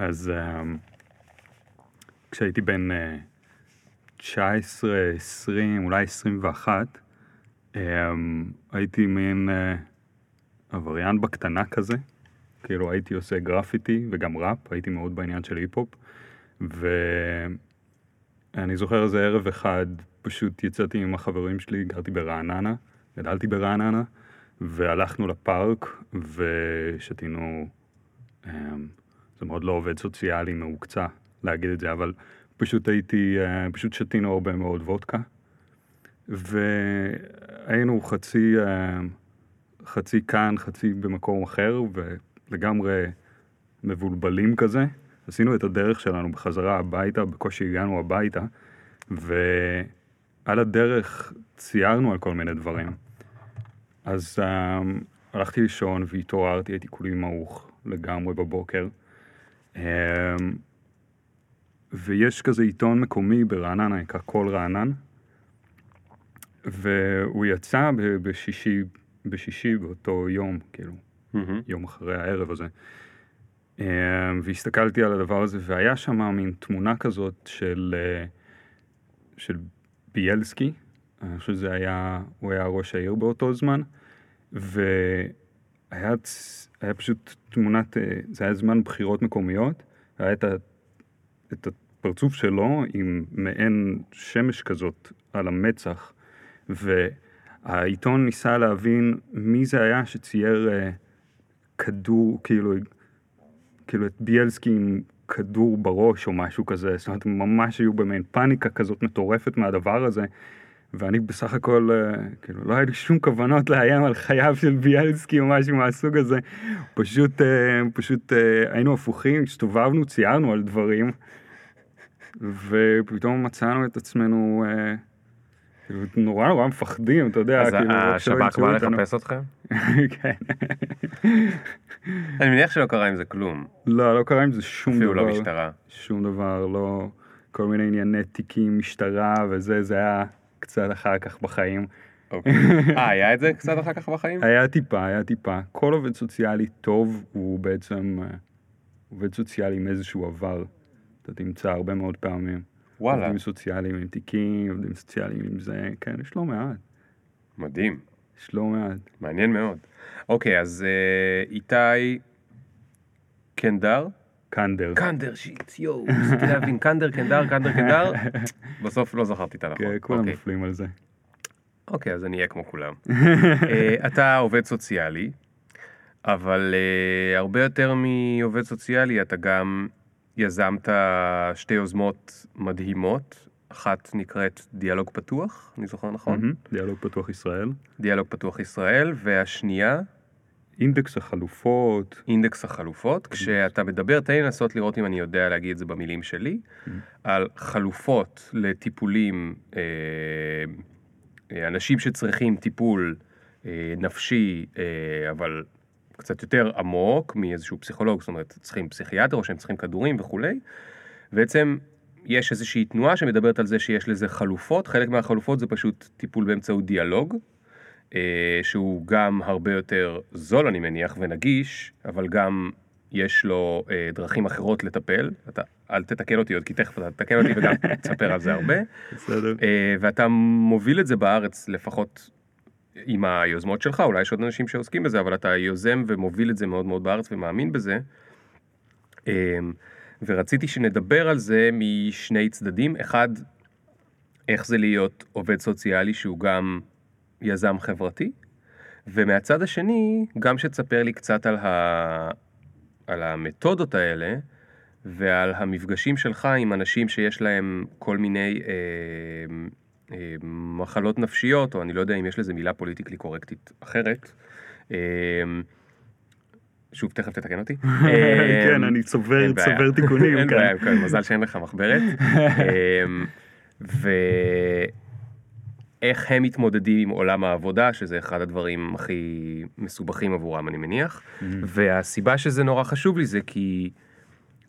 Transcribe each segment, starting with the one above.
אז um, כשהייתי בן uh, 19, 20, אולי 21, um, הייתי מין uh, עבריין בקטנה כזה. כאילו הייתי עושה גרפיטי וגם ראפ, הייתי מאוד בעניין של היפ-הופ. ואני זוכר איזה ערב אחד, פשוט יצאתי עם החברים שלי, גרתי ברעננה, גדלתי ברעננה, והלכנו לפארק ושתינו, זה מאוד לא עובד סוציאלי מהוקצע להגיד את זה, אבל פשוט הייתי, אה, פשוט שתינו הרבה מאוד וודקה, והיינו חצי, אה, חצי כאן, חצי במקום אחר, ולגמרי מבולבלים כזה. עשינו את הדרך שלנו בחזרה הביתה, בקושי הגענו הביתה, ועל הדרך ציירנו על כל מיני דברים. אז um, הלכתי לישון והתעוררתי, הייתי כולי מעוך לגמרי בבוקר. Um, ויש כזה עיתון מקומי ברעננה, נקרא קול רענן, והוא יצא בשישי, בשישי באותו יום, כאילו, mm-hmm. יום אחרי הערב הזה. Um, והסתכלתי על הדבר הזה, והיה שם מין תמונה כזאת של, uh, של ביאלסקי, אני חושב שזה היה, הוא היה ראש העיר באותו זמן, והיה היה פשוט תמונת, אה, זה היה זמן בחירות מקומיות, היה את, ה, את הפרצוף שלו עם מעין שמש כזאת על המצח, והעיתון ניסה להבין מי זה היה שצייר uh, כדור, כאילו, כאילו את ביאלסקי עם כדור בראש או משהו כזה, זאת אומרת, ממש היו במעין פאניקה כזאת מטורפת מהדבר הזה. ואני בסך הכל, אה, כאילו, לא היה לי שום כוונות לאיים על חייו של ביאלסקי או משהו מהסוג הזה. פשוט, אה, פשוט אה, היינו הפוכים, הסתובבנו, ציירנו על דברים, ופתאום מצאנו את עצמנו כאילו, נורא נורא מפחדים, אתה יודע, אז כאילו, השב"כ בא לחפש אתכם? כן. אני מניח שלא קרה עם זה כלום. לא, לא קרה עם זה שום דבר. אפילו לא משטרה. שום דבר, לא... כל מיני ענייני תיקים, משטרה וזה, זה היה קצת אחר כך בחיים. אוקיי. אה, היה את זה קצת אחר כך בחיים? היה טיפה, היה טיפה. כל עובד סוציאלי טוב הוא בעצם אה, עובד סוציאלי עם איזשהו עבר. אתה תמצא הרבה מאוד פעמים. וואלה. עובדים סוציאליים עם תיקים, עובדים סוציאליים עם זה, כן, יש לא מעט. מדהים. יש לא מעט. מעניין מאוד. אוקיי, אז אה, איתי קנדר? קנדר. קנדר שיט, יואו, ניסיתי להבין, קנדר, קנדר, קנדר, קנדר, בסוף לא זכרתי את הנכון. כן, כולם נופלים על זה. אוקיי, אז אני אהיה כמו כולם. אה, אתה עובד סוציאלי, אבל uh, הרבה יותר מעובד סוציאלי, אתה גם יזמת שתי יוזמות מדהימות. אחת נקראת דיאלוג פתוח, אני זוכר נכון? דיאלוג פתוח ישראל. דיאלוג פתוח ישראל, והשנייה? אינדקס החלופות. אינדקס החלופות, כשאתה מדבר, תן לי לנסות לראות אם אני יודע להגיד את זה במילים שלי, mm-hmm. על חלופות לטיפולים, אה, אה, אנשים שצריכים טיפול אה, נפשי, אה, אבל קצת יותר עמוק מאיזשהו פסיכולוג, זאת אומרת, צריכים פסיכיאטר או שהם צריכים כדורים וכולי. בעצם יש איזושהי תנועה שמדברת על זה שיש לזה חלופות, חלק מהחלופות זה פשוט טיפול באמצעות דיאלוג, שהוא גם הרבה יותר זול אני מניח ונגיש, אבל גם יש לו אה, דרכים אחרות לטפל, אתה אל תתקן אותי עוד כי תכף אתה תתקן אותי וגם תספר על זה הרבה. בסדר. אה, ואתה מוביל את זה בארץ לפחות עם היוזמות שלך, אולי יש עוד אנשים שעוסקים בזה, אבל אתה יוזם ומוביל את זה מאוד מאוד בארץ ומאמין בזה. ורציתי שנדבר על זה משני צדדים, אחד, איך זה להיות עובד סוציאלי שהוא גם יזם חברתי, ומהצד השני, גם שתספר לי קצת על, ה... על המתודות האלה, ועל המפגשים שלך עם אנשים שיש להם כל מיני אה, אה, מחלות נפשיות, או אני לא יודע אם יש לזה מילה פוליטיקלי קורקטית אחרת. אה, שוב, תכף תתקן אותי. כן, אני צובר, צובר תיקונים. אין בעיה, מזל שאין לך מחברת. ואיך הם מתמודדים עם עולם העבודה, שזה אחד הדברים הכי מסובכים עבורם, אני מניח. Mm-hmm. והסיבה שזה נורא חשוב לי זה כי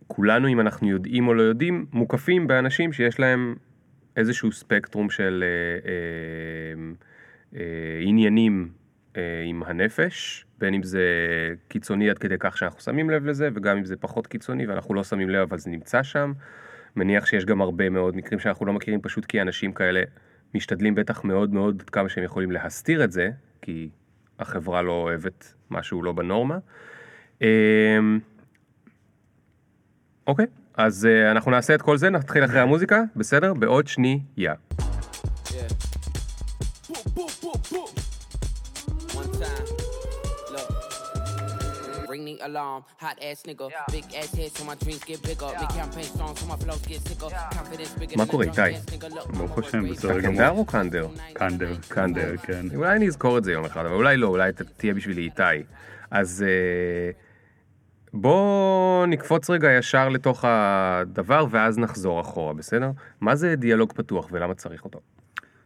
כולנו, אם אנחנו יודעים או לא יודעים, מוקפים באנשים שיש להם איזשהו ספקטרום של אה, אה, אה, עניינים אה, עם הנפש, בין אם זה קיצוני עד כדי כך שאנחנו שמים לב לזה, וגם אם זה פחות קיצוני ואנחנו לא שמים לב אבל זה נמצא שם. מניח שיש גם הרבה מאוד מקרים שאנחנו לא מכירים פשוט כי אנשים כאלה משתדלים בטח מאוד מאוד עד כמה שהם יכולים להסתיר את זה, כי החברה לא אוהבת משהו לא בנורמה. אמ, אוקיי, אז אה, אנחנו נעשה את כל זה, נתחיל אחרי המוזיקה, בסדר? בעוד שנייה. Yeah. Ring the alarm, hot ass nigga. Big ass head so my dreams get bigger. Make campaign songs so my flows get sicker. Confidence bigger מה קורה, איתי? ברוך השם. בסדר גמור. קנדר או קנדר? קנדר, קנדר, כן. אולי אני אזכור את זה יום אחד, אבל אולי לא, אולי תהיה בשבילי איתי. אז אה, בוא נקפוץ רגע ישר לתוך הדבר ואז נחזור אחורה, בסדר? מה זה דיאלוג פתוח ולמה צריך אותו?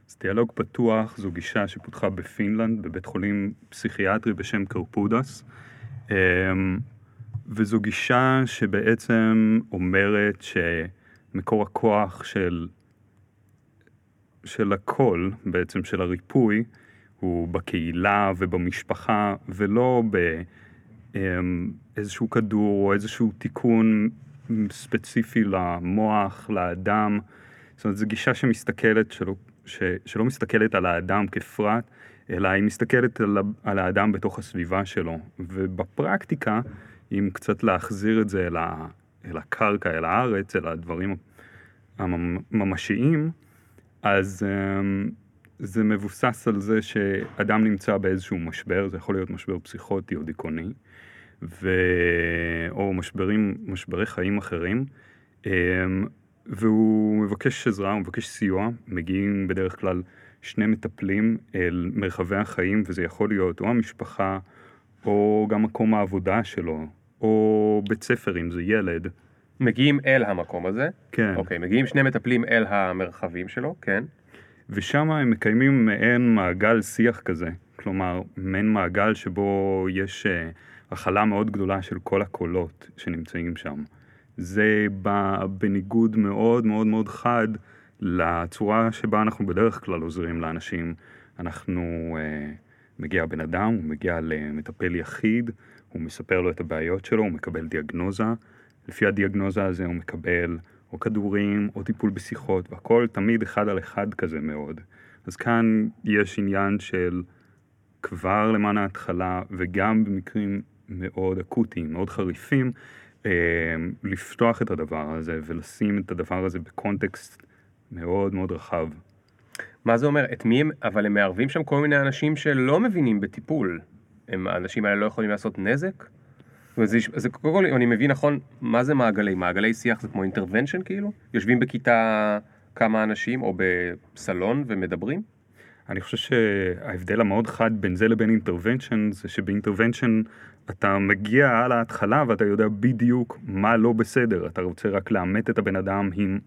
אז דיאלוג פתוח זו גישה שפותחה בפינלנד, בבית חולים פסיכיאטרי בשם קרופודס. אמ, וזו גישה שבעצם אומרת שמקור הכוח של, של הכל, בעצם של הריפוי, הוא בקהילה ובמשפחה, ולא באיזשהו כדור או איזשהו תיקון ספציפי למוח, לאדם. זאת אומרת, זו גישה שמסתכלת, שלא, ש, שלא מסתכלת על האדם כפרט, אלא היא מסתכלת על, על האדם בתוך הסביבה שלו. ובפרקטיקה, אם קצת להחזיר את זה אל, ה, אל הקרקע, אל הארץ, אל הדברים הממשיים, אז um, זה מבוסס על זה שאדם נמצא באיזשהו משבר, זה יכול להיות משבר פסיכוטי או דיכאוני, ו... או משברים, משברי חיים אחרים, um, והוא מבקש עזרה, הוא מבקש סיוע, מגיעים בדרך כלל שני מטפלים אל מרחבי החיים, וזה יכול להיות או המשפחה, או גם מקום העבודה שלו, או בית ספר אם זה ילד. מגיעים אל המקום הזה, כן. אוקיי, מגיעים שני מטפלים אל המרחבים שלו, כן. ושם הם מקיימים מעין מעגל שיח כזה, כלומר, מעין מעגל שבו יש אה, הכלה מאוד גדולה של כל הקולות שנמצאים שם. זה בא בניגוד מאוד מאוד מאוד חד לצורה שבה אנחנו בדרך כלל עוזרים לאנשים. אנחנו, אה, מגיע בן אדם, הוא מגיע למטפל יחיד, הוא מספר לו את הבעיות שלו, הוא מקבל דיאגנוזה. לפי הדיאגנוזה הזה הוא מקבל או כדורים או טיפול בשיחות, והכל תמיד אחד על אחד כזה מאוד. אז כאן יש עניין של כבר למען ההתחלה, וגם במקרים מאוד אקוטיים, מאוד חריפים, אה, לפתוח את הדבר הזה ולשים את הדבר הזה בקונטקסט מאוד מאוד רחב. מה זה אומר? את מי הם, אבל הם מערבים שם כל מיני אנשים שלא מבינים בטיפול. הם, האנשים האלה לא יכולים לעשות נזק? זה, זה קודם כל, אני מבין נכון, מה זה מעגלי? מעגלי שיח זה כמו intervention כאילו? יושבים בכיתה כמה אנשים או בסלון ומדברים? אני חושב שההבדל המאוד חד בין זה לבין intervention זה שב intervention אתה מגיע על ההתחלה ואתה יודע בדיוק מה לא בסדר, אתה רוצה רק לאמת את הבן אדם עם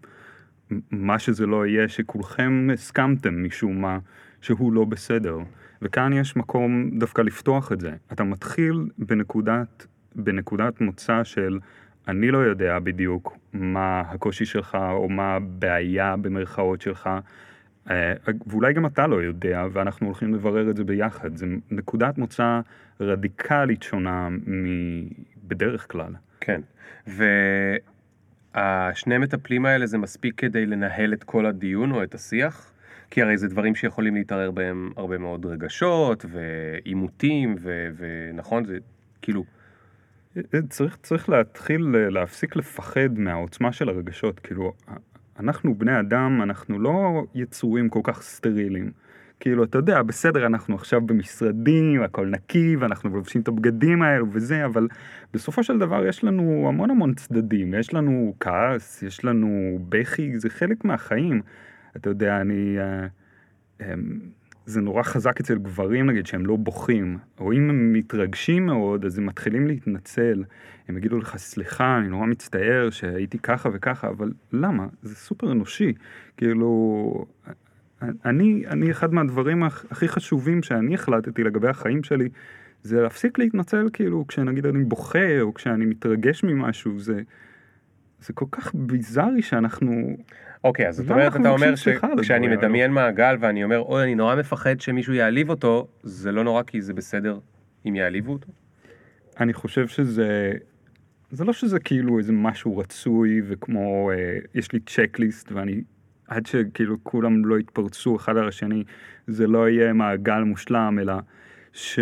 מה שזה לא יהיה, שכולכם הסכמתם משום מה שהוא לא בסדר. וכאן יש מקום דווקא לפתוח את זה. אתה מתחיל בנקודת, בנקודת מוצא של אני לא יודע בדיוק מה הקושי שלך או מה הבעיה במרכאות שלך. אה, ואולי גם אתה לא יודע, ואנחנו הולכים לברר את זה ביחד. זו נקודת מוצא רדיקלית שונה מבדרך כלל. כן. והשני מטפלים האלה זה מספיק כדי לנהל את כל הדיון או את השיח? כי הרי זה דברים שיכולים להתערער בהם הרבה מאוד רגשות ועימותים ונכון זה כאילו צריך, צריך להתחיל אה, להפסיק לפחד מהעוצמה של הרגשות. כאילו, אנחנו בני אדם, אנחנו לא יצורים כל כך סטריליים. כאילו, אתה יודע, בסדר, אנחנו עכשיו במשרדים, הכל נקי, ואנחנו לובשים את הבגדים האלו וזה, אבל בסופו של דבר יש לנו המון המון צדדים. יש לנו כעס, יש לנו בכי, זה חלק מהחיים. אתה יודע, אני... אה, אמ, זה נורא חזק אצל גברים, נגיד, שהם לא בוכים. או אם הם מתרגשים מאוד, אז הם מתחילים להתנצל. הם יגידו לך, סליחה, אני נורא מצטער שהייתי ככה וככה, אבל למה? זה סופר אנושי. כאילו, אני, אני אחד מהדברים הכ- הכי חשובים שאני החלטתי לגבי החיים שלי, זה להפסיק להתנצל, כאילו, כשנגיד אני בוכה, או כשאני מתרגש ממשהו, זה... זה כל כך ביזארי שאנחנו... אוקיי, אז זאת אומרת, אתה אומר שכשאני מדמיין מעגל ואני אומר, אוי, אני נורא מפחד שמישהו יעליב אותו, זה לא נורא כי זה בסדר אם יעליבו אותו? אני חושב שזה, זה לא שזה כאילו איזה משהו רצוי וכמו, אה, יש לי צ'קליסט ואני, עד שכאילו כולם לא יתפרצו אחד על השני, זה לא יהיה מעגל מושלם, אלא ש...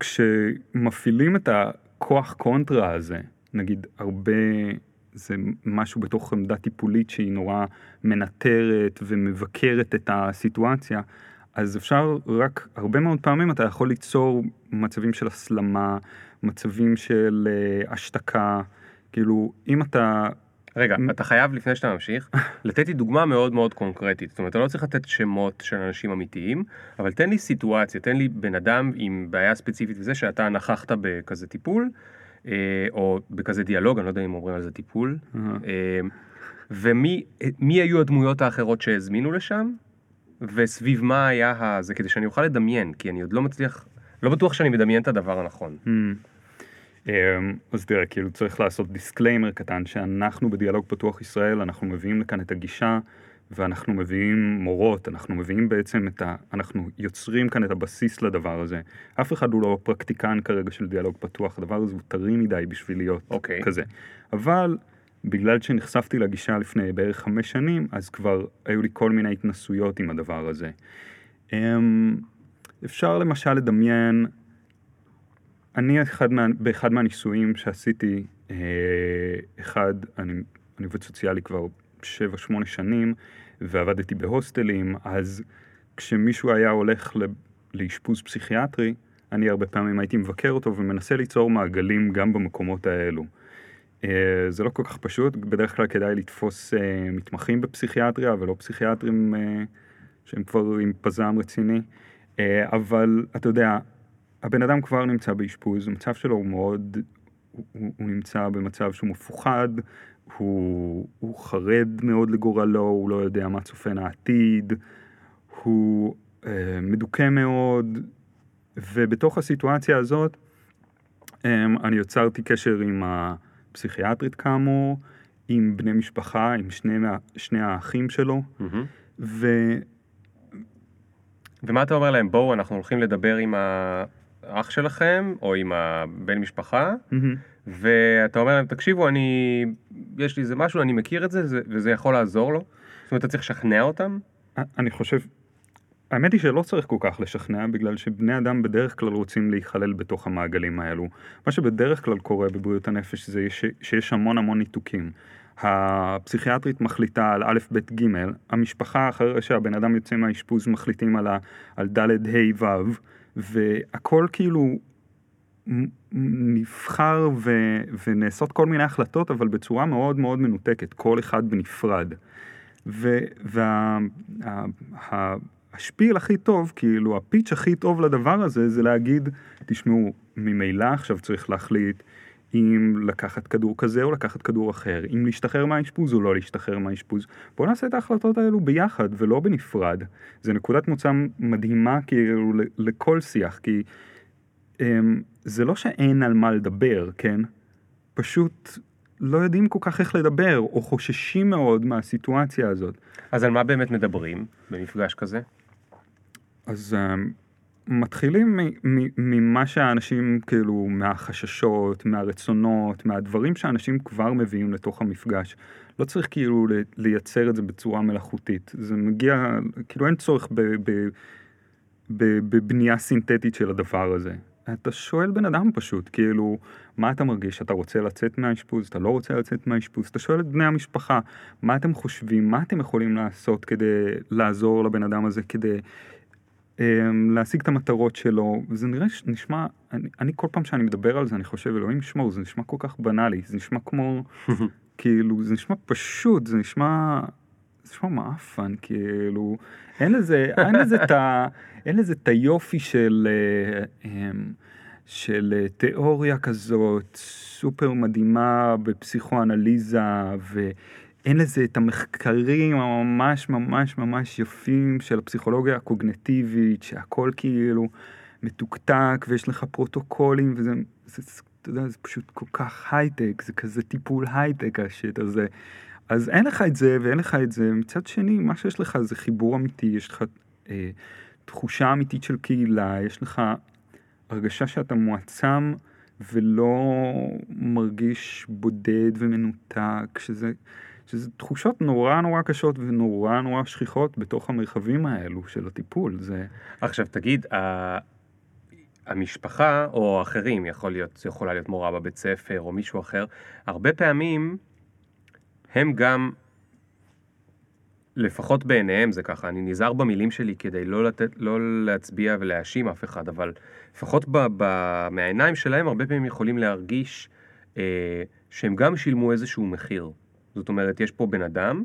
כשמפעילים את הכוח קונטרה הזה, נגיד הרבה, זה משהו בתוך עמדה טיפולית שהיא נורא מנטרת ומבקרת את הסיטואציה, אז אפשר רק, הרבה מאוד פעמים אתה יכול ליצור מצבים של הסלמה, מצבים של uh, השתקה, כאילו אם אתה... רגע, אתה חייב לפני שאתה ממשיך, לתת לי דוגמה מאוד מאוד קונקרטית. זאת אומרת, אתה לא צריך לתת שמות של אנשים אמיתיים, אבל תן לי סיטואציה, תן לי בן אדם עם בעיה ספציפית וזה שאתה נכחת בכזה טיפול, אה, או בכזה דיאלוג, אני לא יודע אם אומרים על זה טיפול, אה, ומי מי היו הדמויות האחרות שהזמינו לשם, וסביב מה היה זה, כדי שאני אוכל לדמיין, כי אני עוד לא מצליח, לא בטוח שאני מדמיין את הדבר הנכון. אמ, אז תראה, כאילו צריך לעשות disclaimer קטן שאנחנו בדיאלוג פתוח ישראל, אנחנו מביאים לכאן את הגישה ואנחנו מביאים מורות, אנחנו מביאים בעצם את ה... אנחנו יוצרים כאן את הבסיס לדבר הזה. אף אחד הוא לא פרקטיקן כרגע של דיאלוג פתוח, הדבר הזה הוא טרי מדי בשביל להיות okay. אוקיי. כזה. אבל בגלל שנחשפתי לגישה לפני בערך חמש שנים, אז כבר היו לי כל מיני התנסויות עם הדבר הזה. אמ, אפשר למשל לדמיין, אני אחד מה, באחד מהניסויים שעשיתי, אה, אחד, אני, אני עובד סוציאלי כבר שבע, שמונה שנים, ועבדתי בהוסטלים, אז כשמישהו היה הולך לאשפוז פסיכיאטרי, אני הרבה פעמים הייתי מבקר אותו ומנסה ליצור מעגלים גם במקומות האלו. אה, זה לא כל כך פשוט, בדרך כלל כדאי לתפוס אה, מתמחים בפסיכיאטריה ולא פסיכיאטרים אה, שהם כבר עם פזם רציני, אבל אתה יודע, הבן אדם כבר נמצא באשפוז, המצב שלו הוא מאוד, הוא, הוא נמצא במצב שהוא מפוחד, הוא, הוא חרד מאוד לגורלו, הוא לא יודע מה צופן העתיד, הוא אה, מדוכא מאוד, ובתוך הסיטואציה הזאת אה, אני יוצרתי קשר עם הפסיכיאטרית כאמור, עם בני משפחה, עם שני, שני האחים שלו, mm-hmm. ו... ומה אתה אומר להם? בואו, אנחנו הולכים לדבר עם האח שלכם, או עם הבן משפחה, mm-hmm. ואתה אומר להם, תקשיבו, אני, יש לי איזה משהו, אני מכיר את זה, וזה יכול לעזור לו? זאת אומרת, אתה צריך לשכנע אותם? אני חושב, האמת היא שלא צריך כל כך לשכנע, בגלל שבני אדם בדרך כלל רוצים להיכלל בתוך המעגלים האלו. מה שבדרך כלל קורה בבריאות הנפש זה ש, שיש המון המון ניתוקים. הפסיכיאטרית מחליטה על א', ב', ג', המשפחה אחרי שהבן אדם יוצא מהאשפוז מחליטים על, על ד', ה', ו', והכל כאילו נבחר ו, ונעשות כל מיני החלטות, אבל בצורה מאוד מאוד מנותקת, כל אחד בנפרד. והשפיל הכי טוב, כאילו הפיץ' הכי טוב לדבר הזה, זה להגיד, תשמעו, ממילא עכשיו צריך להחליט אם לקחת כדור כזה או לקחת כדור אחר, אם להשתחרר מהאשפוז או לא להשתחרר מהאשפוז. בואו נעשה את ההחלטות האלו ביחד ולא בנפרד. זה נקודת מוצא מדהימה כאילו לכל שיח, כי... אמ, זה לא שאין על מה לדבר, כן? פשוט לא יודעים כל כך איך לדבר, או חוששים מאוד מהסיטואציה הזאת. אז על מה באמת מדברים במפגש כזה? אז uh, מתחילים ממה שהאנשים, כאילו, מהחששות, מהרצונות, מהדברים שאנשים כבר מביאים לתוך המפגש. לא צריך כאילו לייצר את זה בצורה מלאכותית. זה מגיע, כאילו אין צורך בבנייה סינתטית של הדבר הזה. אתה שואל בן אדם פשוט, כאילו, מה אתה מרגיש? אתה רוצה לצאת מהאשפוז? אתה לא רוצה לצאת מהאשפוז? אתה שואל את בני המשפחה, מה אתם חושבים? מה אתם יכולים לעשות כדי לעזור לבן אדם הזה, כדי להשיג את המטרות שלו? וזה נראה, נשמע, אני, אני כל פעם שאני מדבר על זה, אני חושב, אלוהים ישמור, זה נשמע כל כך בנאלי, זה נשמע כמו, כאילו, זה נשמע פשוט, זה נשמע... זה נשמע מעפן, כאילו, אין לזה, אין לזה את ה... אין לזה את היופי של, אה, אמ, של אה, תיאוריה כזאת סופר מדהימה בפסיכואנליזה, ואין לזה את המחקרים הממש ממש ממש יפים של הפסיכולוגיה הקוגנטיבית, שהכל כאילו מתוקתק ויש לך פרוטוקולים, וזה, זה, אתה יודע, זה פשוט כל כך הייטק, זה כזה טיפול הייטק השיט הזה. אז אין לך את זה ואין לך את זה. מצד שני, מה שיש לך זה חיבור אמיתי, יש לך... אה, תחושה אמיתית של קהילה, יש לך הרגשה שאתה מועצם ולא מרגיש בודד ומנותק, שזה, שזה תחושות נורא נורא קשות ונורא נורא שכיחות בתוך המרחבים האלו של הטיפול. זה... עכשיו תגיד, ה- המשפחה או אחרים, יכול להיות, יכולה להיות מורה בבית ספר או מישהו אחר, הרבה פעמים הם גם, לפחות בעיניהם זה ככה, אני נזהר במילים שלי כדי לא, לתת, לא להצביע ולהאשים אף אחד, אבל לפחות ב, ב, מהעיניים שלהם הרבה פעמים יכולים להרגיש אה, שהם גם שילמו איזשהו מחיר. זאת אומרת, יש פה בן אדם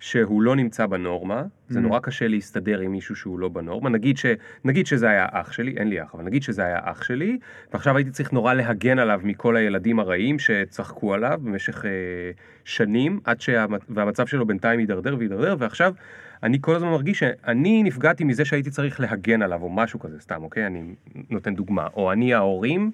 שהוא לא נמצא בנורמה, זה Mm. נורא קשה להסתדר עם מישהו שהוא לא בנורמה, נגיד, ש, נגיד שזה היה אח שלי, אין לי אח, אבל נגיד שזה היה אח שלי, ועכשיו הייתי צריך נורא להגן עליו מכל הילדים הרעים שצחקו עליו במשך אה, שנים, עד שה... והמצב שלו בינתיים הידרדר והידרדר, ועכשיו אני כל הזמן מרגיש שאני נפגעתי מזה שהייתי צריך להגן עליו, או משהו כזה, סתם, אוקיי? אני נותן דוגמה. או אני ההורים,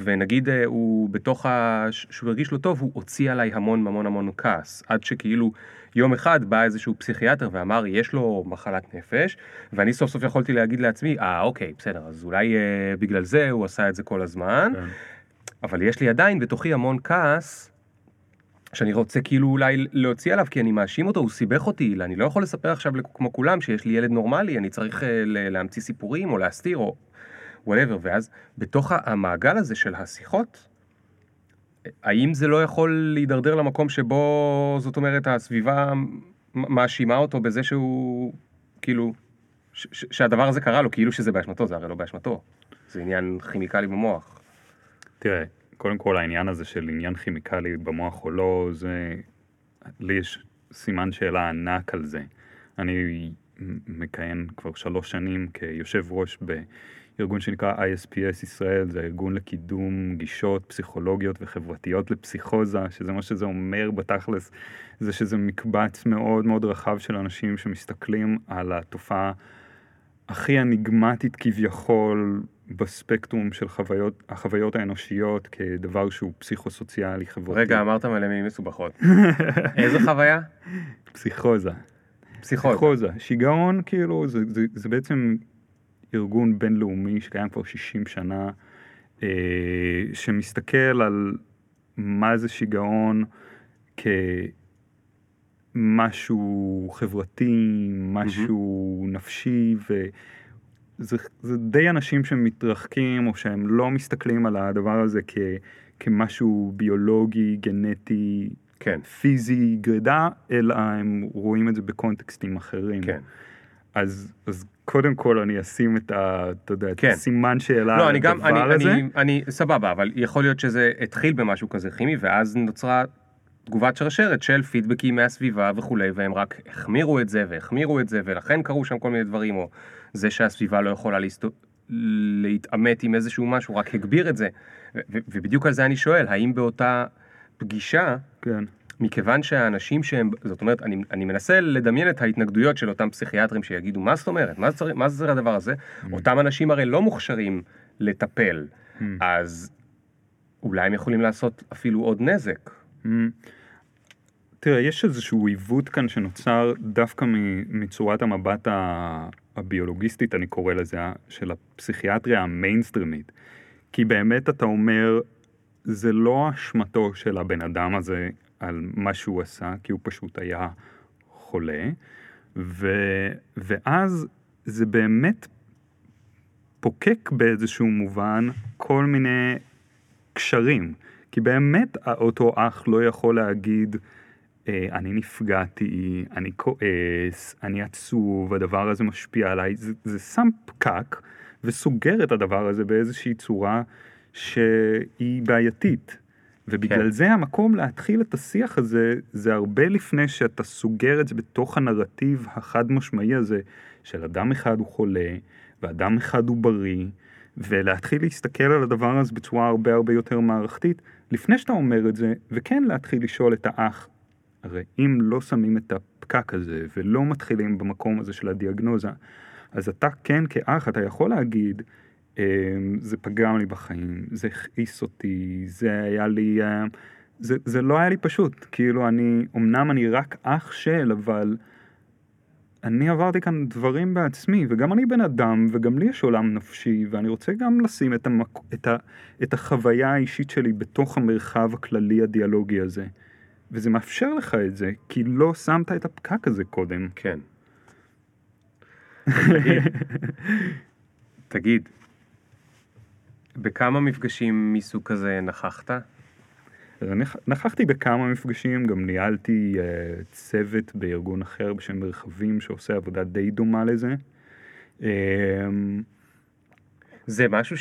ונגיד אה, הוא בתוך ה... שהוא הרגיש לא טוב, הוא הוציא עליי המון המון המון כעס, עד שכאילו יום אחד בא איזשהו פסיכיאטר ואמר, יש לו מחלת נפש, ואני סוף סוף יכולתי להגיד לעצמי, אה, אוקיי, בסדר, אז אולי אה, בגלל זה הוא עשה את זה כל הזמן, כן. אבל יש לי עדיין בתוכי המון כעס, שאני רוצה כאילו אולי להוציא עליו, כי אני מאשים אותו, הוא סיבך אותי, אני לא יכול לספר עכשיו כמו כולם שיש לי ילד נורמלי, אני צריך אה, להמציא סיפורים או להסתיר או whatever, ואז בתוך המעגל הזה של השיחות, האם זה לא יכול להידרדר למקום שבו, זאת אומרת, הסביבה מאשימה אותו בזה שהוא, כאילו, ש- שהדבר הזה קרה לו, כאילו שזה באשמתו, זה הרי לא באשמתו. זה עניין כימיקלי במוח. תראה, קודם כל העניין הזה של עניין כימיקלי במוח או לא, זה... לי יש סימן שאלה ענק על זה. אני מכהן כבר שלוש שנים כיושב ראש בארגון שנקרא ISPS ישראל, זה הארגון לקידום גישות פסיכולוגיות וחברתיות לפסיכוזה, שזה מה שזה אומר בתכלס, זה שזה מקבץ מאוד מאוד רחב של אנשים שמסתכלים על התופעה הכי אניגמטית כביכול בספקטרום של חוויות, החוויות האנושיות כדבר שהוא פסיכוסוציאלי חברתי. רגע, אמרת מלא מילים מסובכות. איזה חוויה? פסיכוזה. פסיכוזה. פסיכוזה. שיגעון כאילו זה, זה, זה בעצם ארגון בינלאומי שקיים כבר 60 שנה, אה, שמסתכל על מה זה שיגעון כמשהו חברתי, משהו נפשי, וזה זה די אנשים שמתרחקים או שהם לא מסתכלים על הדבר הזה כ, כמשהו ביולוגי, גנטי, כן, פיזי, גרידה, אלא הם רואים את זה בקונטקסטים אחרים. כן. אז, אז קודם כל אני אשים את ה... אתה יודע, את כן. הסימן שאלה לא, על אני גם, אני, הדבר הזה. אני, אני, סבבה, אבל יכול להיות שזה התחיל במשהו כזה כימי, ואז נוצרה תגובת שרשרת של פידבקים מהסביבה וכולי, והם רק החמירו את זה והחמירו את זה, ולכן קרו שם כל מיני דברים, או זה שהסביבה לא יכולה להסת... להתעמת עם איזשהו משהו, רק הגביר את זה. ובדיוק על זה אני שואל, האם באותה פגישה, כן. מכיוון שהאנשים שהם, זאת אומרת, אני, אני מנסה לדמיין את ההתנגדויות של אותם פסיכיאטרים שיגידו, מה זאת אומרת? מה זה, מה זה הדבר הזה? אותם אנשים הרי לא מוכשרים לטפל, אז אולי הם יכולים לעשות אפילו עוד נזק. Mm. תראה, יש איזשהו עיוות כאן שנוצר דווקא מצורת המבט הביולוגיסטית, אני קורא לזה, של הפסיכיאטריה המיינסטרימית. כי באמת אתה אומר, זה לא אשמתו של הבן אדם הזה על מה שהוא עשה, כי הוא פשוט היה חולה, ו... ואז זה באמת פוקק באיזשהו מובן כל מיני קשרים. כי באמת אותו אח לא יכול להגיד, אה, אני נפגעתי, אני כועס, אני עצוב, הדבר הזה משפיע עליי, זה, זה שם פקק וסוגר את הדבר הזה באיזושהי צורה שהיא בעייתית. ובגלל כן. זה המקום להתחיל את השיח הזה, זה הרבה לפני שאתה סוגר את זה בתוך הנרטיב החד משמעי הזה של אדם אחד הוא חולה ואדם אחד הוא בריא, ולהתחיל להסתכל על הדבר הזה בצורה הרבה הרבה יותר מערכתית, לפני שאתה אומר את זה, וכן להתחיל לשאול את האח, הרי אם לא שמים את הפקק הזה ולא מתחילים במקום הזה של הדיאגנוזה, אז אתה כן כאח, אתה יכול להגיד, "אמ, זה פגע לי בחיים, זה הכעיס אותי, זה היה לי, אה, זה, זה לא היה לי פשוט, כאילו אני, אמנם אני רק אח של, אבל אני עברתי כאן דברים בעצמי, וגם אני בן אדם, וגם לי יש עולם נפשי, ואני רוצה גם לשים את, המק... את, ה... את החוויה האישית שלי בתוך המרחב הכללי הדיאלוגי הזה. וזה מאפשר לך את זה, כי לא שמת את הפקק הזה קודם. כן. תגיד, תגיד, בכמה מפגשים מסוג כזה נכחת? נכ- נכחתי בכמה מפגשים, גם ניהלתי uh, צוות בארגון אחר בשם מרחבים שעושה עבודה די דומה לזה. Um, זה משהו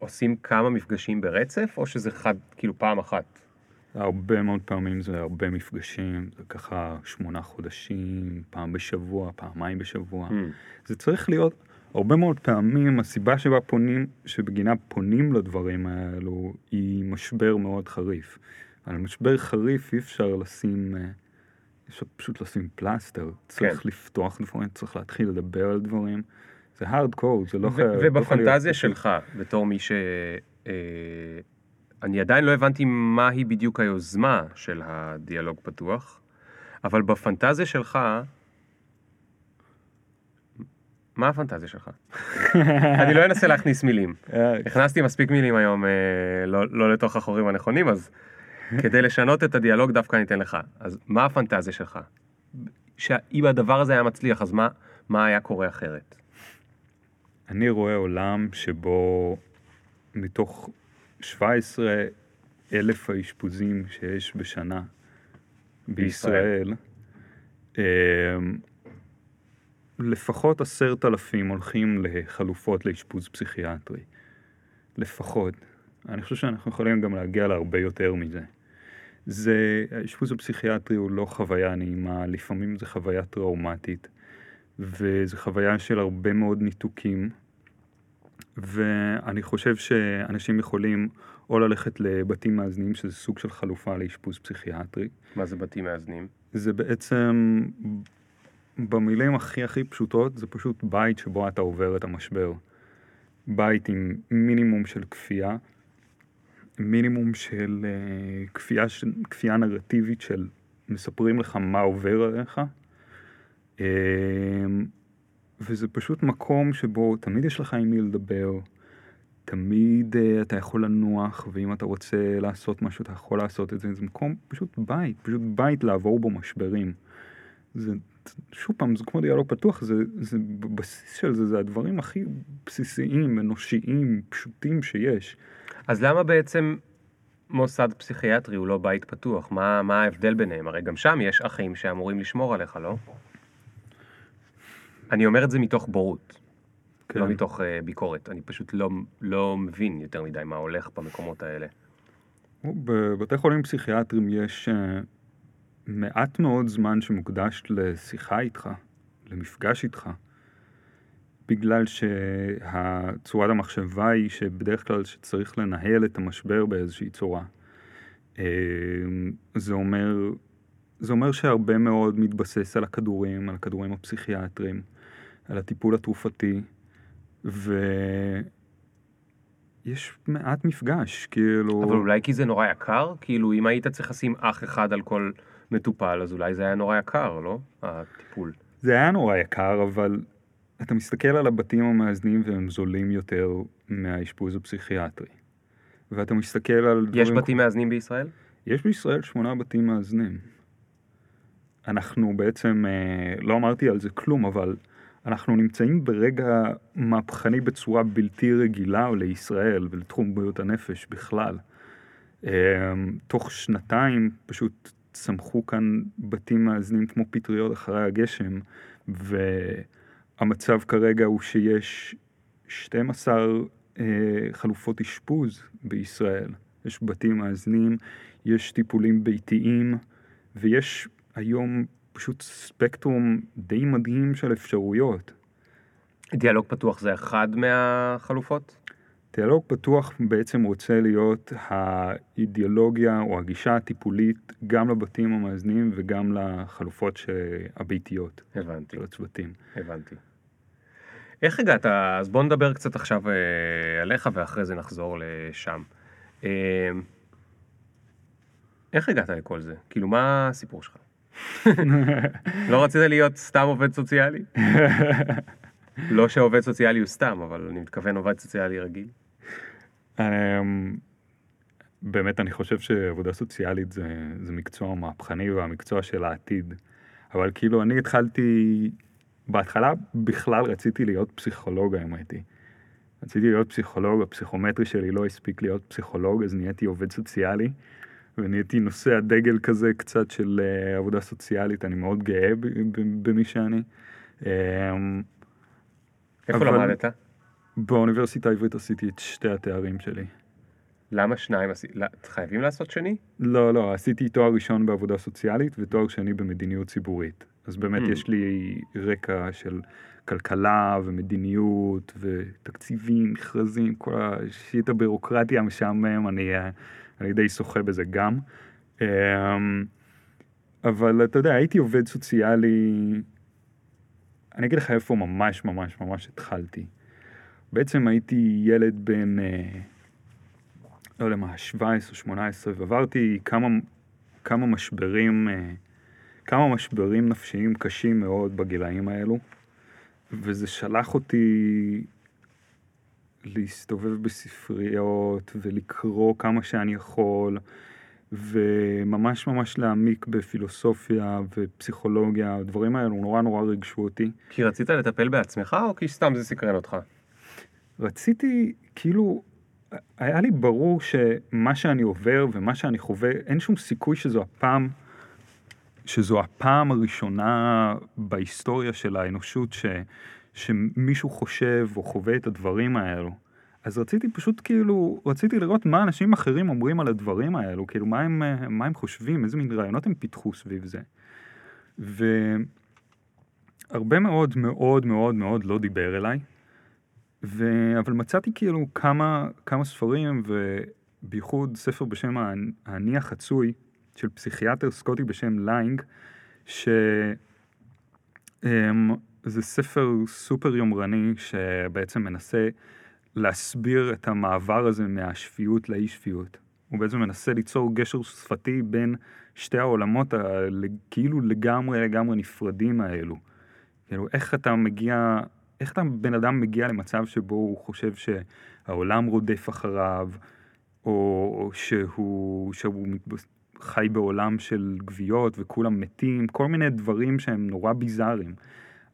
שעושים כמה מפגשים ברצף, או שזה חד, כאילו פעם אחת? הרבה מאוד פעמים זה הרבה מפגשים, זה ככה שמונה חודשים, פעם בשבוע, פעמיים בשבוע. Hmm. זה צריך להיות הרבה מאוד פעמים, הסיבה שבה פונים, שבגינה פונים לדברים האלו, היא משבר מאוד חריף. על משבר חריף אי אפשר לשים, אה, אי אפשר פשוט לשים פלסטר. צריך כן. לפתוח דברים, צריך להתחיל לדבר על דברים. זה הארד קור, זה לא חייב... לא ובפנטזיה פשוט. שלך, בתור מי ש... אה, אני עדיין לא הבנתי מהי בדיוק היוזמה של הדיאלוג פתוח, אבל בפנטזיה שלך, מה הפנטזיה שלך? אני לא אנסה להכניס מילים. אה, הכנסתי מספיק מילים היום, אה, לא, לא לתוך החורים הנכונים, אז כדי לשנות את הדיאלוג דווקא אני אתן לך. אז מה הפנטזיה שלך? שאם הדבר הזה היה מצליח, אז מה, מה היה קורה אחרת? אני רואה עולם שבו מתוך 17 אלף האשפוזים שיש בשנה בישראל, אמ, לפחות עשרת אלפים הולכים לחלופות לאשפוז פסיכיאטרי. לפחות. אני חושב שאנחנו יכולים גם להגיע להרבה יותר מזה. זה, האשפוז הפסיכיאטרי הוא לא חוויה נעימה, לפעמים זו חוויה טראומטית, וזו חוויה של הרבה מאוד ניתוקים, ואני חושב שאנשים יכולים או ללכת לבתים מאזנים, שזה סוג של חלופה לאשפוז פסיכיאטרי. מה זה בתים מאזנים? זה בעצם, במילים הכי הכי פשוטות, זה פשוט בית שבו אתה עובר את המשבר. בית עם מינימום של כפייה, מינימום של uh, כפייה, כפייה נרטיבית של מספרים לך מה עובר עליך. Um, וזה פשוט מקום שבו תמיד יש לך עם מי לדבר, תמיד uh, אתה יכול לנוח, ואם אתה רוצה לעשות משהו אתה יכול לעשות את זה, זה מקום, פשוט בית, פשוט בית לעבור בו משברים. זה, שוב פעם, זה כמו דיאלוג פתוח, זה, זה בבסיס של זה, זה הדברים הכי בסיסיים, אנושיים, פשוטים שיש. אז למה בעצם מוסד פסיכיאטרי הוא לא בית פתוח? מה, מה ההבדל ביניהם? הרי גם שם יש אחים שאמורים לשמור עליך, לא? אני אומר את זה מתוך בורות, כן. לא מתוך uh, ביקורת. אני פשוט לא, לא מבין יותר מדי מה הולך במקומות האלה. בבתי חולים פסיכיאטריים יש אה, מעט מאוד זמן שמוקדש לשיחה איתך, למפגש איתך, בגלל שצורת המחשבה היא שבדרך כלל שצריך לנהל את המשבר באיזושהי צורה. אה, זה אומר, זה אומר שהרבה מאוד מתבסס על הכדורים, על הכדורים הפסיכיאטריים, על הטיפול התרופתי, ויש מעט מפגש, כאילו... אבל אולי כי זה נורא יקר? כאילו, אם היית צריך לשים אח אחד על כל מטופל, אז אולי זה היה נורא יקר, לא? הטיפול. זה היה נורא יקר, אבל אתה מסתכל על הבתים המאזנים והם זולים יותר מהאשפוז הפסיכיאטרי. ואתה מסתכל על... יש דברים- בתים מאזנים בישראל? יש בישראל שמונה בתים מאזנים. אנחנו בעצם, אה, לא אמרתי על זה כלום, אבל אנחנו נמצאים ברגע מהפכני בצורה בלתי רגילה לישראל ולתחום בריאות הנפש בכלל. אה, תוך שנתיים פשוט צמחו כאן בתים מאזנים כמו פטריות אחרי הגשם, והמצב כרגע הוא שיש 12 אה, חלופות אשפוז בישראל. יש בתים מאזנים, יש טיפולים ביתיים, ויש היום פשוט ספקטרום די מדהים של אפשרויות. דיאלוג פתוח זה אחד מהחלופות? דיאלוג פתוח בעצם רוצה להיות האידיאולוגיה או הגישה הטיפולית גם לבתים המאזנים וגם לחלופות הביתיות הבנתי, של הצוותים. הבנתי. איך הגעת? אז בוא נדבר קצת עכשיו אה, עליך ואחרי זה נחזור לשם. אה, איך הגעת לכל זה? כאילו, מה הסיפור שלך? לא רצית להיות סתם עובד סוציאלי? לא שעובד סוציאלי הוא סתם, אבל אני מתכוון עובד סוציאלי רגיל. אמ, באמת אני חושב שעבודה סוציאלית זה, זה מקצוע מהפכני והמקצוע של העתיד. אבל כאילו אני התחלתי, בהתחלה בכלל רציתי להיות פסיכולוג האמת היא. רציתי להיות פסיכולוג, הפסיכומטרי שלי לא הספיק להיות פסיכולוג, אז נהייתי עובד סוציאלי, ונהייתי נושא הדגל כזה קצת של uh, עבודה סוציאלית, אני מאוד גאה במי שאני. Um, איפה אבל... למדת? באוניברסיטה העברית עשיתי את שתי התארים שלי. למה שניים? חייבים לעשות שני? לא, לא, עשיתי תואר ראשון בעבודה סוציאלית ותואר שני במדיניות ציבורית. אז באמת mm. יש לי רקע של כלכלה ומדיניות ותקציבים, מכרזים, כל השיט הבירוקרטיה המשעמם, אני, אני די שוחה בזה גם. אמ, אבל אתה יודע, הייתי עובד סוציאלי, אני אגיד לך איפה ממש ממש ממש התחלתי. בעצם הייתי ילד בן, אה, לא יודע מה, 17 18, ועברתי כמה, כמה משברים, אה, כמה משברים נפשיים קשים מאוד בגילאים האלו. וזה שלח אותי להסתובב בספריות ולקרוא כמה שאני יכול, וממש ממש להעמיק בפילוסופיה ופסיכולוגיה, הדברים האלו נורא נורא ריגשו אותי. כי רצית לטפל בעצמך או כי סתם זה סקרן אותך? רציתי, כאילו, היה לי ברור שמה שאני עובר ומה שאני חווה, אין שום סיכוי שזו הפעם שזו הפעם הראשונה בהיסטוריה של האנושות ש, שמישהו חושב או חווה את הדברים האלו. אז רציתי פשוט כאילו, רציתי לראות מה אנשים אחרים אומרים על הדברים האלו, כאילו מה הם, מה הם חושבים, איזה מין רעיונות הם פיתחו סביב זה. והרבה מאוד מאוד מאוד מאוד לא דיבר אליי, ו... אבל מצאתי כאילו כמה, כמה ספרים, ובייחוד ספר בשם האני החצוי, של פסיכיאטר סקוטי בשם ליינג, שזה ספר סופר יומרני שבעצם מנסה להסביר את המעבר הזה מהשפיות לאי שפיות. הוא בעצם מנסה ליצור גשר שפתי בין שתי העולמות הכאילו לגמרי לגמרי נפרדים האלו. כאילו, איך אתה מגיע, איך אתה בן אדם מגיע למצב שבו הוא חושב שהעולם רודף אחריו, או שהוא, שהוא חי בעולם של גוויות וכולם מתים, כל מיני דברים שהם נורא ביזאריים.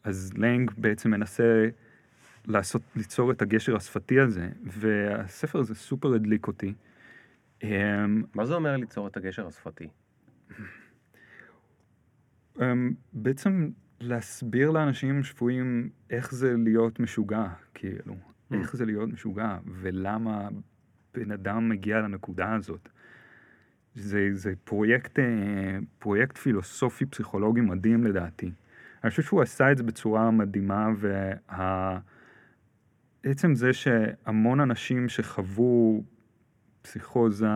אז לנג בעצם מנסה לעשות, ליצור את הגשר השפתי הזה, והספר הזה סופר הדליק אותי. אמ, מה זה אומר ליצור את הגשר השפתי? אמ, בעצם להסביר לאנשים שפויים איך זה להיות משוגע, כאילו, mm. איך זה להיות משוגע, ולמה בן אדם מגיע לנקודה הזאת. זה, זה פרויקט, אה, פרויקט פילוסופי פסיכולוגי מדהים לדעתי. אני חושב שהוא עשה את זה בצורה מדהימה, ועצם זה שהמון אנשים שחוו פסיכוזה,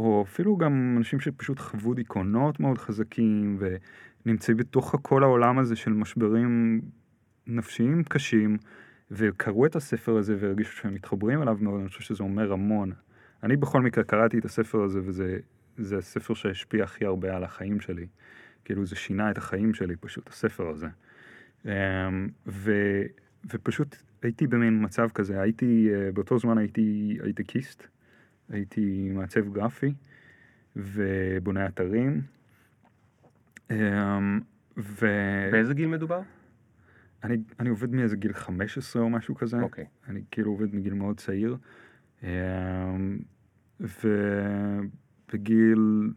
או אפילו גם אנשים שפשוט חוו דיכאונות מאוד חזקים, ונמצאים בתוך כל העולם הזה של משברים נפשיים קשים, וקראו את הספר הזה והרגישו שהם מתחברים אליו מאוד, אני חושב שזה אומר המון. אני בכל מקרה קראתי את הספר הזה, וזה הספר שהשפיע הכי הרבה על החיים שלי. כאילו זה שינה את החיים שלי פשוט, הספר הזה. אמ, ו, ופשוט הייתי במין מצב כזה, הייתי, אה, באותו זמן הייתי הייטקיסט, הייתי מעצב גרפי ובונה אתרים. אמ, ו... באיזה גיל מדובר? אני, אני עובד מאיזה גיל 15 או משהו כזה. אוקיי. Okay. אני כאילו עובד מגיל מאוד צעיר. אמ, ובגיל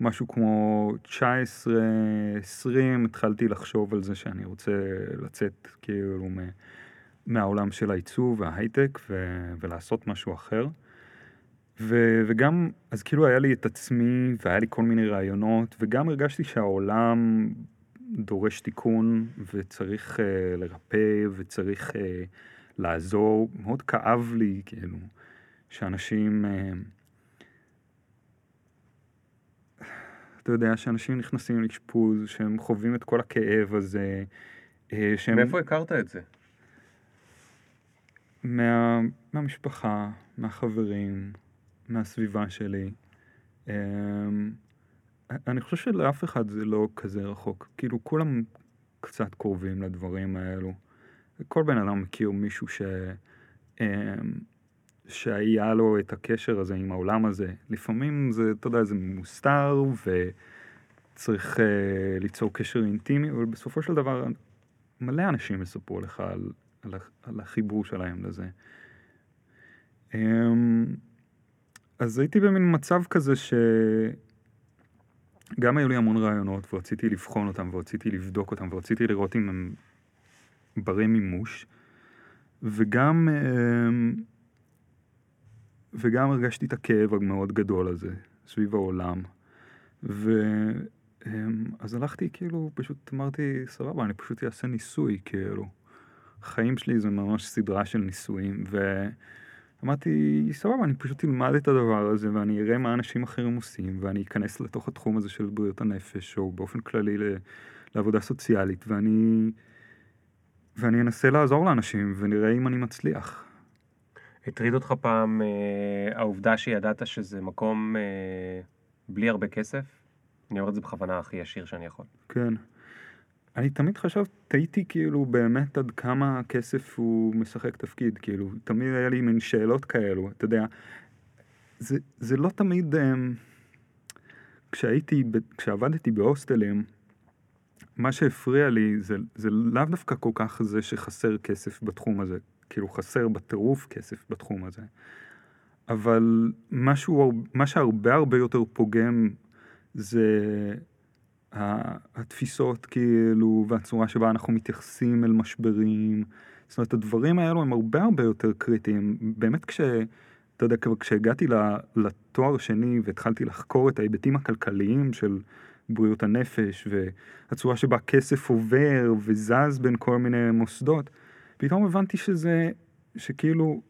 משהו כמו 19-20 התחלתי לחשוב על זה שאני רוצה לצאת כאילו מהעולם של העיצוב וההייטק ו- ולעשות משהו אחר. ו- וגם, אז כאילו היה לי את עצמי והיה לי כל מיני רעיונות וגם הרגשתי שהעולם דורש תיקון וצריך uh, לרפא וצריך uh, לעזור. מאוד כאב לי כאילו. שאנשים, אה, אתה יודע, שאנשים נכנסים לאשפוז, שהם חווים את כל הכאב הזה, שהם... מאיפה הכרת את זה? מה, מהמשפחה, מהחברים, מהסביבה שלי. אה, אני חושב שלאף אחד זה לא כזה רחוק. כאילו, כולם קצת קרובים לדברים האלו. כל בן אדם מכיר מישהו ש... אמ, שהיה לו את הקשר הזה עם העולם הזה. לפעמים זה, אתה יודע, זה מוסתר וצריך uh, ליצור קשר אינטימי, אבל בסופו של דבר מלא אנשים יספרו לך על, על, על החיבור שלהם לזה. Um, אז הייתי במין מצב כזה שגם היו לי המון רעיונות ורציתי לבחון אותם ורציתי לבדוק אותם ורציתי לראות אם הם ברי מימוש. וגם, אמ, וגם הרגשתי את הכאב המאוד גדול הזה סביב העולם. ואז אמ, הלכתי כאילו, פשוט אמרתי, סבבה, אני פשוט אעשה ניסוי, כאילו. החיים שלי זה ממש סדרה של ניסויים, ואמרתי, סבבה, אני פשוט אלמד את הדבר הזה, ואני אראה מה אנשים אחרים עושים, ואני אכנס לתוך התחום הזה של בריאות הנפש, או באופן כללי לעבודה סוציאלית, ואני... ואני אנסה לעזור לאנשים ונראה אם אני מצליח. הטריד אותך פעם אה, העובדה שידעת שזה מקום אה, בלי הרבה כסף? אני אומר את זה בכוונה הכי ישיר שאני יכול. כן. אני תמיד חשבתי, תהיתי כאילו באמת עד כמה הכסף הוא משחק תפקיד, כאילו, תמיד היה לי מין שאלות כאלו, אתה יודע, זה, זה לא תמיד, אה, כשהייתי, כשעבדתי בהוסטלים, מה שהפריע לי זה, זה לאו דווקא כל כך זה שחסר כסף בתחום הזה, כאילו חסר בטירוף כסף בתחום הזה, אבל משהו, מה שהרבה הרבה יותר פוגם זה התפיסות כאילו והצורה שבה אנחנו מתייחסים אל משברים, זאת אומרת הדברים האלו הם הרבה הרבה יותר קריטיים, באמת כש... אתה יודע, כשהגעתי לתואר שני והתחלתי לחקור את ההיבטים הכלכליים של בריאות הנפש והצורה שבה כסף עובר וזז בין כל מיני מוסדות, פתאום הבנתי שזה, שכאילו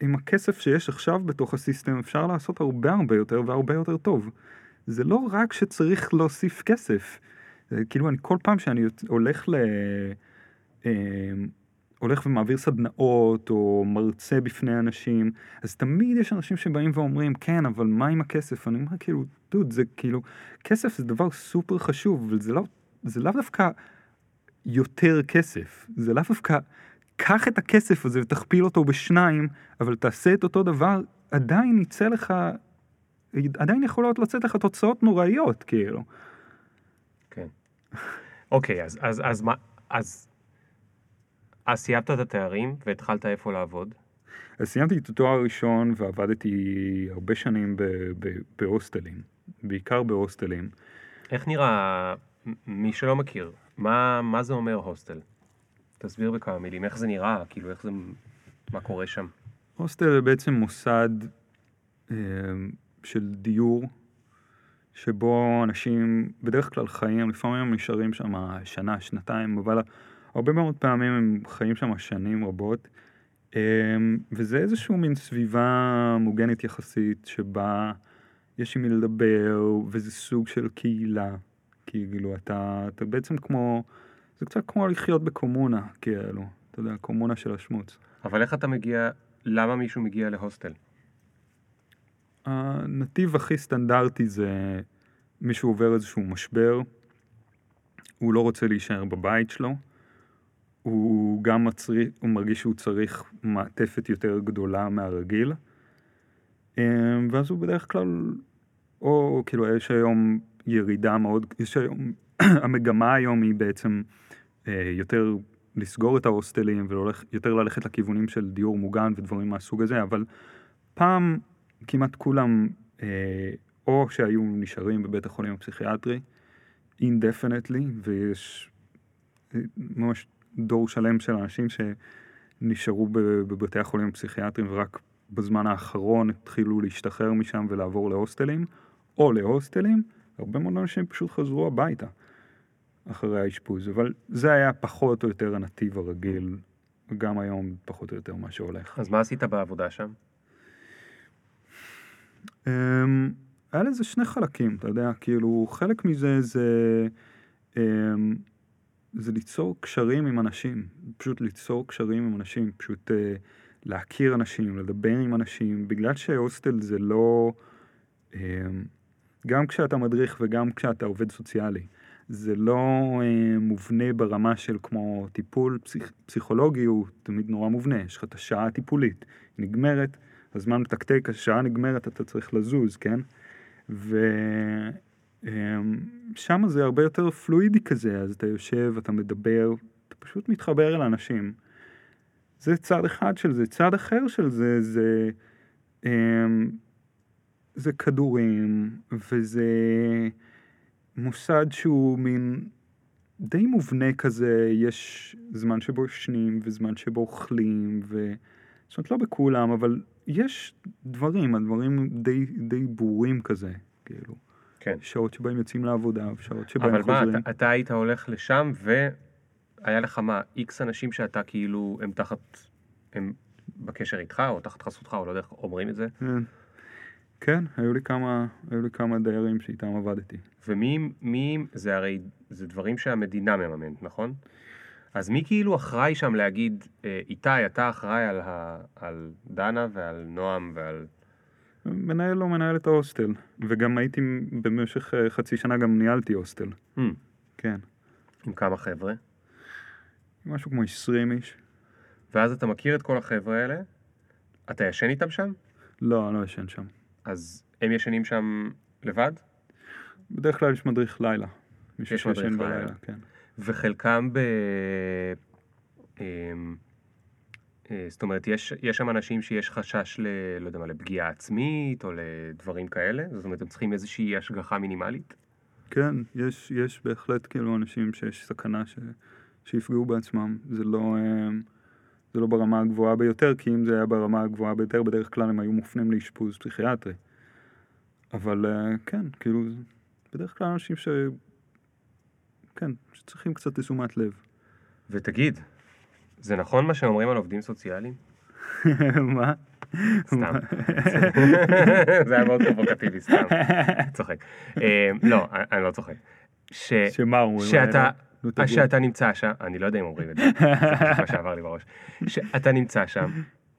עם הכסף שיש עכשיו בתוך הסיסטם אפשר לעשות הרבה הרבה יותר והרבה יותר טוב. זה לא רק שצריך להוסיף כסף, כאילו אני כל פעם שאני הולך ל... אה, הולך ומעביר סדנאות או מרצה בפני אנשים, אז תמיד יש אנשים שבאים ואומרים, כן, אבל מה עם הכסף? אני אומר, כאילו, דוד, זה כאילו, כסף זה דבר סופר חשוב, אבל זה לא, לאו דווקא יותר כסף, זה לאו דווקא, קח את הכסף הזה ותכפיל אותו בשניים, אבל תעשה את אותו דבר, עדיין יצא לך, עדיין יכולות לצאת לך תוצאות נוראיות, כאילו. כן. אוקיי, אז, אז, אז מה, אז... אז סיימת את התארים והתחלת איפה לעבוד? אז סיימתי את התואר הראשון ועבדתי הרבה שנים בהוסטלים, בעיקר בהוסטלים. איך נראה, מי שלא מכיר, מה, מה זה אומר הוסטל? תסביר בכמה מילים, איך זה נראה, כאילו איך זה, מה קורה שם? הוסטל זה בעצם מוסד אה, של דיור, שבו אנשים בדרך כלל חיים, לפעמים הם נשארים שם שנה, שנתיים, אבל הרבה מאוד פעמים הם חיים שם שנים רבות, אמ, וזה איזשהו מין סביבה מוגנת יחסית, שבה יש עם מי לדבר, וזה סוג של קהילה. כאילו, אתה, אתה בעצם כמו, זה קצת כמו לחיות בקומונה, כאילו, אתה יודע, קומונה של השמוץ. אבל איך אתה מגיע, למה מישהו מגיע להוסטל? הנתיב הכי סטנדרטי זה מישהו עובר איזשהו משבר, הוא לא רוצה להישאר בבית שלו, הוא גם מצריך, הוא מרגיש שהוא צריך מעטפת יותר גדולה מהרגיל. אמ, ואז הוא בדרך כלל, או כאילו יש היום ירידה מאוד, יש היום, המגמה היום היא בעצם אה, יותר לסגור את ההוסטלים ויותר ללכת לכיוונים של דיור מוגן ודברים מהסוג הזה, אבל פעם כמעט כולם אה, או שהיו נשארים בבית החולים הפסיכיאטרי, indefinitely, ויש אה, ממש דור שלם של אנשים שנשארו בבתי החולים הפסיכיאטריים ורק בזמן האחרון התחילו להשתחרר משם ולעבור להוסטלים, או להוסטלים, הרבה מאוד אנשים פשוט חזרו הביתה אחרי האשפוז, אבל זה היה פחות או יותר הנתיב הרגיל, גם היום פחות או יותר מה שהולך. אז מה עשית בעבודה שם? Um, היה לזה שני חלקים, אתה יודע, כאילו חלק מזה זה um, זה ליצור קשרים עם אנשים, פשוט ליצור קשרים עם אנשים, פשוט uh, להכיר אנשים, לדבר עם אנשים, בגלל שהוסטל זה לא, uh, גם כשאתה מדריך וגם כשאתה עובד סוציאלי. זה לא אה, מובנה ברמה של כמו טיפול פסיכ, פסיכולוגי, הוא תמיד נורא מובנה. יש לך את השעה הטיפולית, נגמרת, הזמן מתקתק, השעה נגמרת, אתה צריך לזוז, כן? ושם זה הרבה יותר פלואידי כזה, אז אתה יושב, אתה מדבר, אתה פשוט מתחבר אל אנשים. זה צד אחד של זה. צד אחר של זה, זה, אמ, זה כדורים, וזה מוסד שהוא מין די מובנה כזה, יש זמן שבו ישנים וזמן שבו אוכלים, ו... זאת אומרת, לא בכולם, אבל יש דברים, הדברים די, די ברורים כזה, כאילו. כן. שעות שבהם יוצאים לעבודה, ושעות שבהם אבל חוזרים. מה, אתה, אתה היית הולך לשם, והיה לך מה, איקס אנשים שאתה כאילו, הם תחת, הם בקשר איתך, או תחת חסותך, או לא יודע איך אומרים את זה, כן. כן, היו לי כמה, היו לי כמה דיירים שאיתם עבדתי. ומי, מי, זה הרי, זה דברים שהמדינה מממנת, נכון? אז מי כאילו אחראי שם להגיד, אה, איתי, אתה אחראי על, ה, על דנה ועל נועם ועל... מנהל או מנהלת ההוסטל, וגם הייתי במשך אה, חצי שנה גם ניהלתי הוסטל, Hmm, כן. עם כמה חבר'ה, משהו כמו 20 איש. ואז אתה מכיר את כל החבר'ה האלה, אתה ישן איתם שם? לא, אני לא ישן שם. אז הם ישנים שם לבד? בדרך כלל יש מדריך לילה. מישהו יש מדריך שישן לילה. בלילה, כן. וחלקם ב... אמ, אה, זאת אומרת, יש, יש שם אנשים שיש חשש ל... לא יודע מה, לפגיעה עצמית או לדברים כאלה? זאת אומרת, הם צריכים איזושהי השגחה מינימלית? כן, יש, יש בהחלט כאילו אנשים שיש סכנה ש, שיפגעו בעצמם. זה לא, אה, זה לא ברמה הגבוהה ביותר, כי אם זה היה ברמה הגבוהה ביותר, בדרך כלל הם היו מופנים לאשפוז פסיכיאטרי. אבל אה, כן, כאילו, בדרך כלל אנשים ש... כן, שצריכים קצת תשומת לב. ותגיד, זה נכון מה שאומרים על עובדים סוציאליים? מה? סתם. זה היה מאוד פרובוקטיבי, סתם. צוחק. אה, לא, אני לא צוחק. שמה אומרים? שאתה, תגיד. שאתה נמצא שם, אני לא יודע אם אומרים את זה, זה מה שעבר לי בראש. שאתה נמצא שם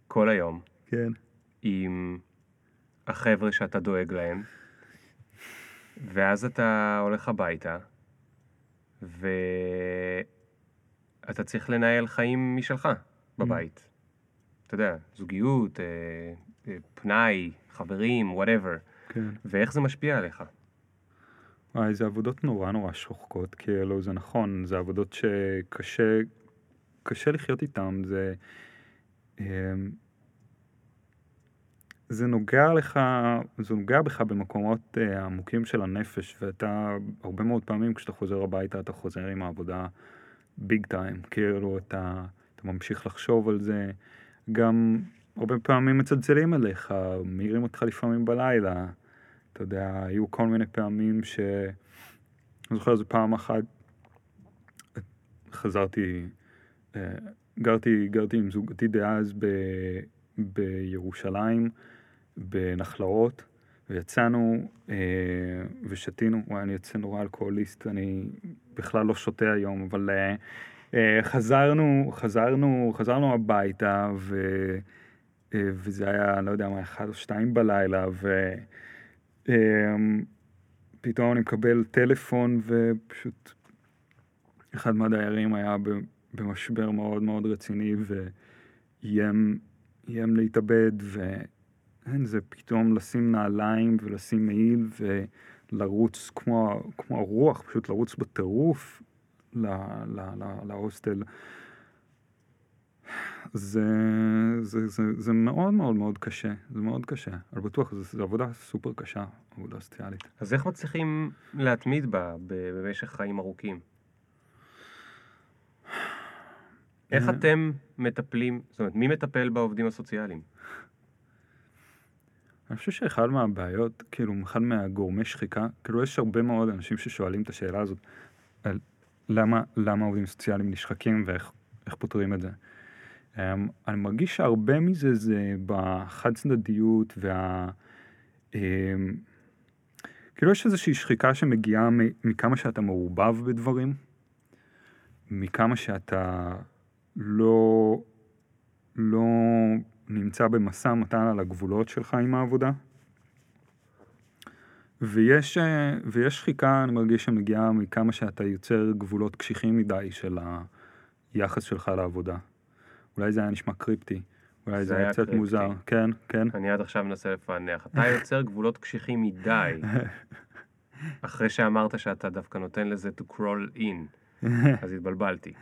כל היום כן. עם החבר'ה שאתה דואג להם, ואז אתה הולך הביתה, ואתה צריך לנהל חיים משלך בבית. אתה יודע, זוגיות, אה, אה, פנאי, חברים, וואטאבר. כן. ואיך זה משפיע עליך? וואי, זה עבודות נורא נורא שוחקות, כאילו, זה נכון, זה עבודות שקשה קשה לחיות איתן, זה... זה נוגע לך, זה נוגע בך במקומות אה, עמוקים של הנפש, ואתה, הרבה מאוד פעמים כשאתה חוזר הביתה, אתה חוזר עם העבודה ביג טיים, כאילו, אתה, אתה ממשיך לחשוב על זה, גם הרבה פעמים מצלצלים אליך, מעירים אותך לפעמים בלילה, אתה יודע, היו כל מיני פעמים ש... אני זוכר איזה פעם אחת, חזרתי, אה, גרתי, גרתי עם זוגתי דאז ב, בירושלים, בנחלאות, ויצאנו אה, ושתינו, וואי, אני יוצא נורא אלכוהוליסט, אני בכלל לא שותה היום, אבל אה, אה, חזרנו, חזרנו, חזרנו הביתה, ו, אה, וזה היה, לא יודע מה, אחד או שתיים בלילה, ו... אמ, פתאום אני מקבל טלפון ופשוט אחד מהדיירים היה במשבר מאוד מאוד רציני ואיים איים להתאבד ואין זה פתאום לשים נעליים ולשים מעיל ולרוץ כמו, כמו הרוח, פשוט לרוץ בטירוף להוסטל. זה, זה, זה, זה מאוד מאוד מאוד קשה, זה מאוד קשה, אבל בטוח, זו, זו עבודה סופר קשה, עבודה סוציאלית. אז איך מצליחים להתמיד בה במשך חיים ארוכים? איך אה. אתם מטפלים, זאת אומרת, מי מטפל בעובדים הסוציאליים? אני חושב שאחד מהבעיות, כאילו, אחד מהגורמי שחיקה, כאילו, יש הרבה מאוד אנשים ששואלים את השאלה הזאת, על למה, למה עובדים סוציאליים נשחקים ואיך איך פותרים את זה. Um, אני מרגיש שהרבה מזה זה בחד צדדיות וה... Um, כאילו יש איזושהי שחיקה שמגיעה מכמה שאתה מעורבב בדברים, מכמה שאתה לא, לא נמצא במשא ומתן על הגבולות שלך עם העבודה. ויש, אה, ויש שחיקה, אני מרגיש שמגיעה מכמה שאתה יוצר גבולות קשיחים מדי של היחס שלך לעבודה. אולי זה היה נשמע קריפטי, אולי זה, זה היה קצת קריפטי. מוזר. כן, כן. אני עד עכשיו מנסה לפענח. אתה יוצר גבולות קשיחים מדי, אחרי שאמרת שאתה דווקא נותן לזה to crawl in, אז התבלבלתי.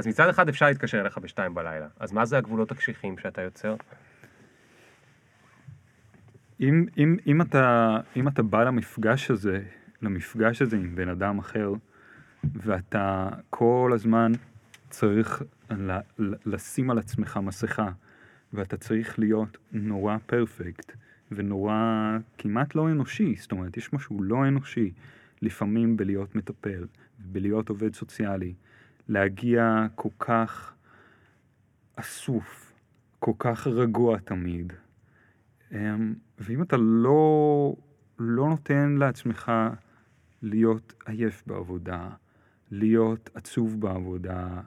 אז מצד אחד אפשר להתקשר אליך בשתיים בלילה, אז מה זה הגבולות הקשיחים שאתה יוצר? אם, אם, אם, אתה, אם אתה בא למפגש הזה, למפגש הזה עם בן אדם אחר, ואתה כל הזמן צריך לשים על עצמך מסכה, ואתה צריך להיות נורא פרפקט, ונורא כמעט לא אנושי, זאת אומרת, יש משהו לא אנושי לפעמים בלהיות מטפל, בלהיות עובד סוציאלי, להגיע כל כך אסוף, כל כך רגוע תמיד. אמ, ואם אתה לא, לא נותן לעצמך להיות עייף בעבודה, להיות עצוב בעבודה,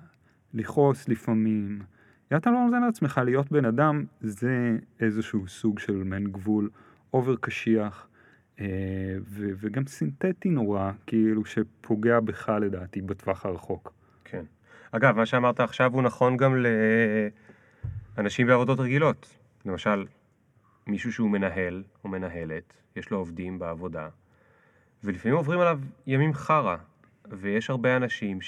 לכעוס לפעמים, אם אתה לא נותן לעצמך להיות בן אדם, זה איזשהו סוג של מעין גבול אובר קשיח, אה, וגם סינתטי נורא, כאילו שפוגע בך לדעתי בטווח הרחוק. אגב, מה שאמרת עכשיו הוא נכון גם לאנשים בעבודות רגילות. למשל, מישהו שהוא מנהל או מנהלת, יש לו עובדים בעבודה, ולפעמים עוברים עליו ימים חרא, ויש הרבה אנשים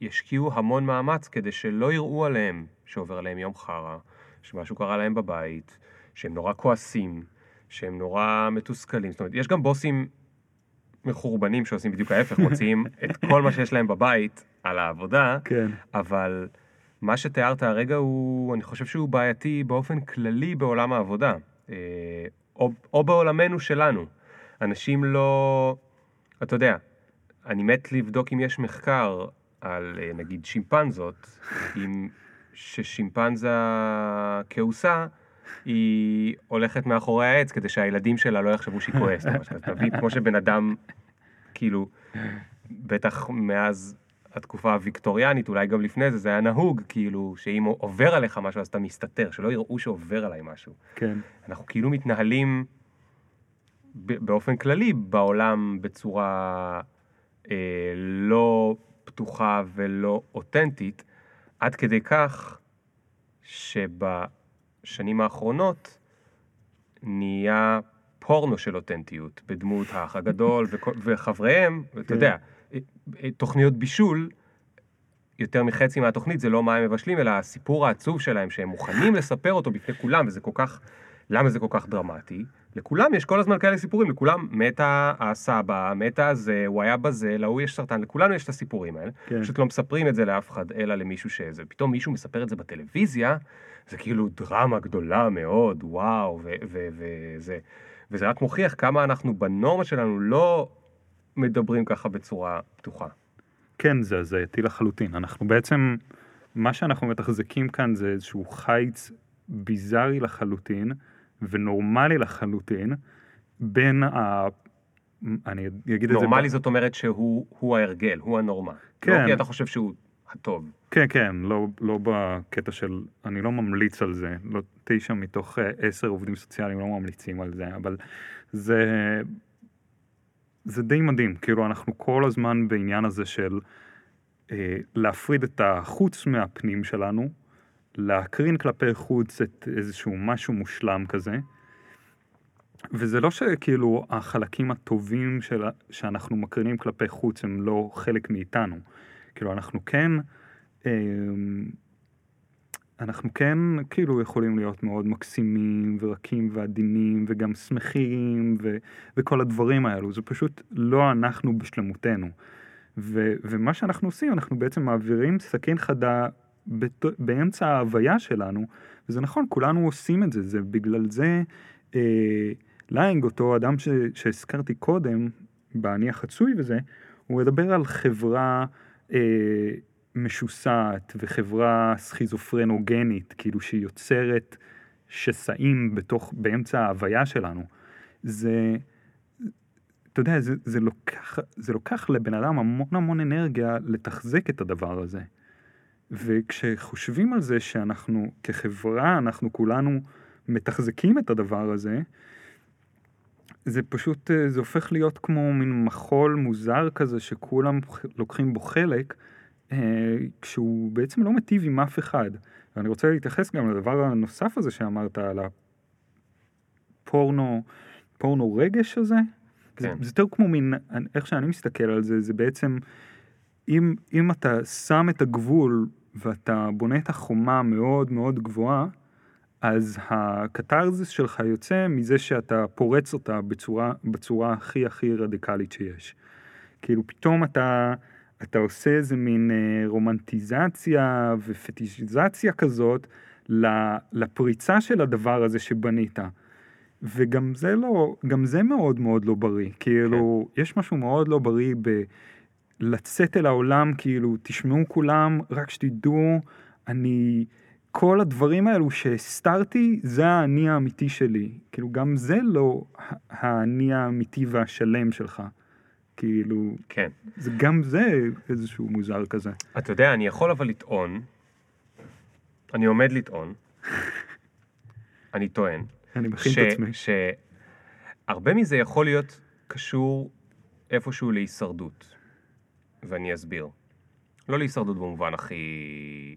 שישקיעו המון מאמץ כדי שלא יראו עליהם שעובר עליהם יום חרא, שמשהו קרה להם בבית, שהם נורא כועסים, שהם נורא מתוסכלים. זאת אומרת, יש גם בוסים מחורבנים שעושים בדיוק ההפך, מוציאים את כל מה שיש להם בבית על העבודה, כן. אבל מה שתיארת הרגע הוא, אני חושב שהוא בעייתי באופן כללי בעולם העבודה, אה, או, או בעולמנו שלנו. אנשים לא, אתה יודע, אני מת לבדוק אם יש מחקר על אה, נגיד שימפנזות, אם ששימפנזה כעוסה, היא הולכת מאחורי העץ כדי שהילדים שלה לא יחשבו שהיא כועסת. מבין? כמו שבן אדם, כאילו, בטח מאז התקופה הוויקטוריאנית, אולי גם לפני זה, זה היה נהוג, כאילו, שאם עובר עליך משהו אז אתה מסתתר, שלא יראו שעובר עליי משהו. כן. אנחנו כאילו מתנהלים באופן כללי בעולם בצורה אה, לא פתוחה ולא אותנטית, עד כדי כך שבשנים האחרונות נהיה פורנו של אותנטיות בדמות האח הגדול וחבריהם, ואתה כן. יודע, אה, אה, תוכניות בישול, יותר מחצי מהתוכנית זה לא מה הם מבשלים, אלא הסיפור העצוב שלהם, שהם מוכנים לספר אותו בפני כולם, וזה כל כך, למה זה כל כך דרמטי? לכולם יש כל הזמן כאלה סיפורים, לכולם מתה הסבא, מתה הזה, הוא היה בזה, להוא יש סרטן, לכולנו יש את הסיפורים האלה. כן. פשוט לא מספרים את זה לאף אחד, אלא למישהו שזה. פתאום מישהו מספר את זה בטלוויזיה, זה כאילו דרמה גדולה מאוד, וואו, וזה, וזה רק מוכיח כמה אנחנו בנורמה שלנו לא מדברים ככה בצורה פתוחה. כן, זה הזייתי לחלוטין. אנחנו בעצם, מה שאנחנו מתחזקים כאן זה איזשהו חיץ ביזארי לחלוטין ונורמלי לחלוטין בין ה... אני אגיד את זה... נורמלי זאת אומרת שהוא הוא ההרגל, הוא הנורמה. כן. לא כי אתה חושב שהוא הטוב. כן, כן, לא, לא בקטע של... אני לא ממליץ על זה. לא, תשע מתוך אה, עשר עובדים סוציאליים לא ממליצים על זה, אבל זה... זה די מדהים, כאילו אנחנו כל הזמן בעניין הזה של אה, להפריד את החוץ מהפנים שלנו, להקרין כלפי חוץ את איזשהו משהו מושלם כזה, וזה לא שכאילו החלקים הטובים של, שאנחנו מקרינים כלפי חוץ הם לא חלק מאיתנו. כאילו אנחנו כן, אה, אנחנו כן כאילו יכולים להיות מאוד מקסימים ורקים ועדינים וגם שמחים ו, וכל הדברים האלו, זה פשוט לא אנחנו בשלמותנו. ו, ומה שאנחנו עושים, אנחנו בעצם מעבירים סכין חדה בת, באמצע ההוויה שלנו, וזה נכון, כולנו עושים את זה, זה בגלל זה אה, ליינג, אותו אדם ש, שהזכרתי קודם, באני החצוי וזה, הוא מדבר על חברה אה, משוסעת וחברה סכיזופרנוגנית, כאילו שהיא יוצרת שסעים בתוך, באמצע ההוויה שלנו. זה, אתה יודע, זה, זה, לוקח, זה לוקח לבן אדם המון המון אנרגיה לתחזק את הדבר הזה. וכשחושבים על זה שאנחנו כחברה, אנחנו כולנו מתחזקים את הדבר הזה, זה פשוט, אה, זה הופך להיות כמו מין מחול מוזר כזה שכולם לוקחים בו חלק, אה, כשהוא בעצם לא מיטיב עם אף אחד. ואני רוצה להתייחס גם לדבר הנוסף הזה שאמרת, על הפורנו, פורנו רגש הזה. זה, כן. זה יותר כמו מין, איך שאני מסתכל על זה, זה בעצם, אם, אם אתה שם את הגבול ואתה בונה את החומה מאוד מאוד גבוהה, אז הקתרזיס שלך יוצא מזה שאתה פורץ אותה בצורה, בצורה הכי הכי רדיקלית שיש. כאילו פתאום אתה, אתה עושה איזה מין אה, רומנטיזציה ופטישיזציה כזאת לפריצה של הדבר הזה שבנית. וגם זה לא, גם זה מאוד מאוד לא בריא. כאילו, יש משהו מאוד לא בריא ב... לצאת אל העולם, כאילו, תשמעו כולם, רק שתדעו, אני, כל הדברים האלו שהסתרתי, זה האני האמיתי שלי. כאילו, גם זה לא האני האמיתי והשלם שלך. כאילו, כן. זה גם זה איזשהו מוזר כזה. אתה יודע, אני יכול אבל לטעון, אני עומד לטעון, אני טוען, אני מכין ש- את עצמי. שהרבה מזה יכול להיות קשור איפשהו להישרדות. ואני אסביר. לא להישרדות במובן הכי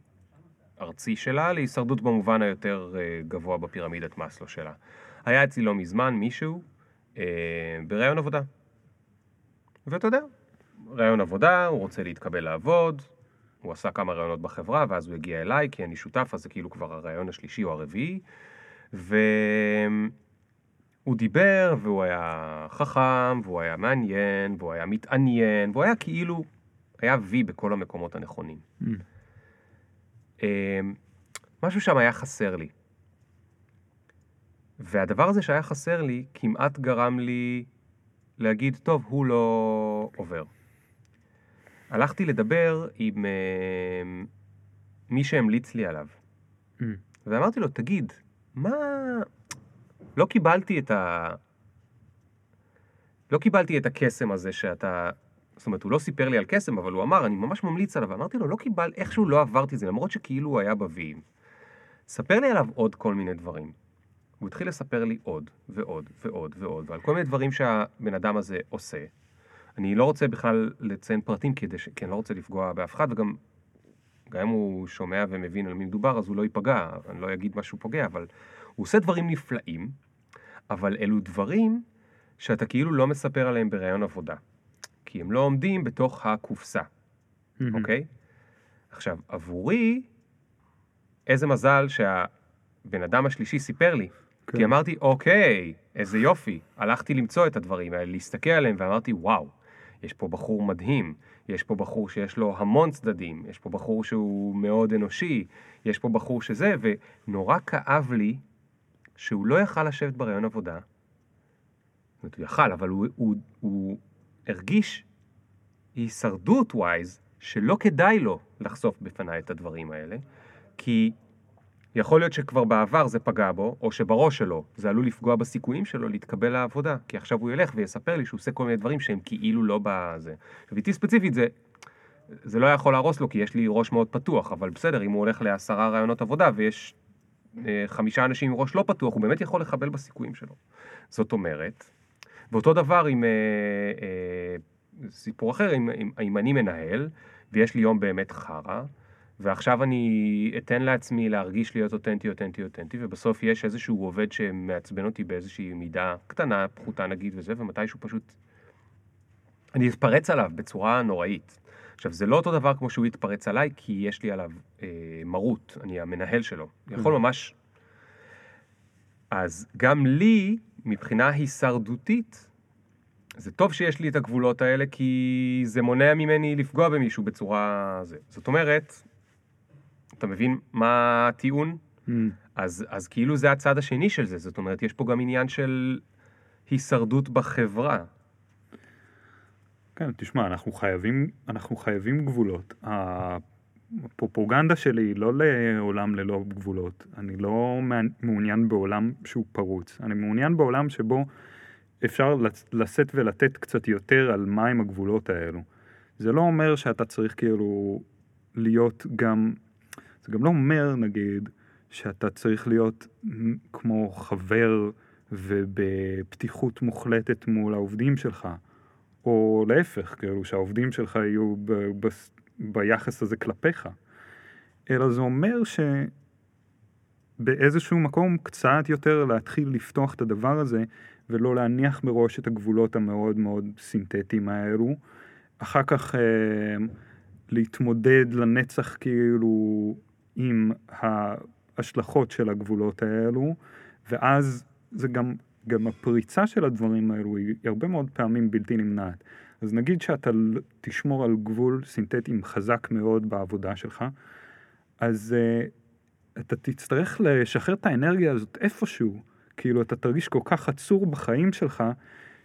ארצי שלה, להישרדות במובן היותר אה, גבוה בפירמידת מאסלו שלה. היה אצלי לא מזמן מישהו אה, בראיון עבודה. ואתה יודע, ראיון עבודה, הוא רוצה להתקבל לעבוד, הוא עשה כמה ראיונות בחברה, ואז הוא הגיע אליי, כי אני שותף, אז זה כאילו כבר הראיון השלישי או הרביעי. והוא דיבר, והוא היה חכם, והוא היה מעניין, והוא היה מתעניין, והוא היה כאילו, היה וי בכל המקומות הנכונים. Mm. אמ, משהו שם היה חסר לי. והדבר הזה שהיה חסר לי, כמעט גרם לי להגיד, טוב, הוא לא עובר. הלכתי לדבר עם אמ, מי שהמליץ לי עליו, Mm. ואמרתי לו, תגיד, מה... לא קיבלתי את ה... לא קיבלתי את הקסם הזה שאתה... זאת אומרת, הוא לא סיפר לי על קסם, אבל הוא אמר, אני ממש ממליץ עליו. ואמרתי לו, לא קיבל, איכשהו לא עברתי את זה, למרות שכאילו הוא היה בוויים. ספר לי עליו עוד כל מיני דברים. הוא התחיל לספר לי עוד, ועוד, ועוד, ועוד, ועל כל מיני דברים שהבן אדם הזה עושה. אני לא רוצה בכלל לציין פרטים, כדי ש... כי אני לא רוצה לפגוע באף אחד, וגם גם אם הוא שומע ומבין על מי מדובר, אז הוא לא ייפגע, אני לא אגיד משהו פוגע, אבל הוא עושה דברים נפלאים, אבל אלו דברים שאתה כאילו לא מספר עליהם בראיון עבודה. כי הם לא עומדים בתוך הקופסה. אוקיי? עכשיו, עבורי, איזה מזל שהבן אדם השלישי סיפר לי. כן. כי אמרתי, אוקיי, איזה יופי. הלכתי למצוא את הדברים האלה, להסתכל עליהם, ואמרתי, וואו, יש פה בחור מדהים, יש פה בחור שיש לו המון צדדים, יש פה בחור שהוא מאוד אנושי, יש פה בחור שזה, ונורא כאב לי שהוא לא יכל לשבת בראיון עבודה. זאת אומרת, הוא יכל, אבל הוא, הוא, הוא הרגיש הישרדות ווייז, שלא כדאי לו לחשוף בפניי את הדברים האלה, כי יכול להיות שכבר בעבר זה פגע בו, או שבראש שלו זה עלול לפגוע בסיכויים שלו להתקבל לעבודה, כי עכשיו הוא ילך ויספר לי שהוא עושה כל מיני דברים שהם כאילו לא בזה. עכשיו איתי ספציפית זה, זה לא יכול להרוס לו, כי יש לי ראש מאוד פתוח, אבל בסדר, אם הוא הולך לעשרה רעיונות עבודה ויש אה, חמישה אנשים עם ראש לא פתוח, הוא באמת יכול לחבל בסיכויים שלו. זאת אומרת, ואותו דבר עם אה, אה, סיפור אחר, אם, אם, אם אני מנהל, ויש לי יום באמת חרא, ועכשיו אני אתן לעצמי להרגיש להיות אותנטי, אותנטי, אותנטי, ובסוף יש איזשהו עובד שמעצבן אותי באיזושהי מידה קטנה, פחותה נגיד וזה, ומתישהו פשוט... אני אתפרץ עליו בצורה נוראית. עכשיו, זה לא אותו דבר כמו שהוא יתפרץ עליי, כי יש לי עליו אה, מרות, אני המנהל שלו. יכול ממש... אז גם לי, מבחינה הישרדותית, זה טוב שיש לי את הגבולות האלה, כי זה מונע ממני לפגוע במישהו בצורה... זה. זאת אומרת, אתה מבין מה הטיעון? Mm. אז, אז כאילו זה הצד השני של זה, זאת אומרת, יש פה גם עניין של הישרדות בחברה. כן, תשמע, אנחנו חייבים, אנחנו חייבים גבולות. הפרופוגנדה שלי היא לא לעולם ללא גבולות. אני לא מעוניין- בעולם שהוא פרוץ. אני מעוניין בעולם שבו אפשר לשאת ולתת קצת יותר על מהם הגבולות האלו. זה לא אומר שאתה צריך כאילו להיות גם, זה גם לא אומר, נגיד, שאתה צריך להיות כמו חבר ובפתיחות מוחלטת מול העובדים שלך, או להפך, כאילו שהעובדים שלך יהיו ביחס הזה כלפיך, אלא זה אומר שבאיזשהו מקום קצת יותר להתחיל לפתוח את הדבר הזה, ולא להניח מראש את הגבולות המאוד מאוד סינתטיים האלו. אחר כך אה, להתמודד לנצח כאילו עם ההשלכות של הגבולות האלו, ואז זה גם, גם הפריצה של הדברים האלו היא הרבה מאוד פעמים בלתי נמנעת. אז נגיד שאתה תשמור על גבול סינתטי חזק מאוד בעבודה שלך, אז uh, אתה תצטרך לשחרר את האנרגיה הזאת איפשהו. כאילו אתה תרגיש כל כך עצור בחיים שלך,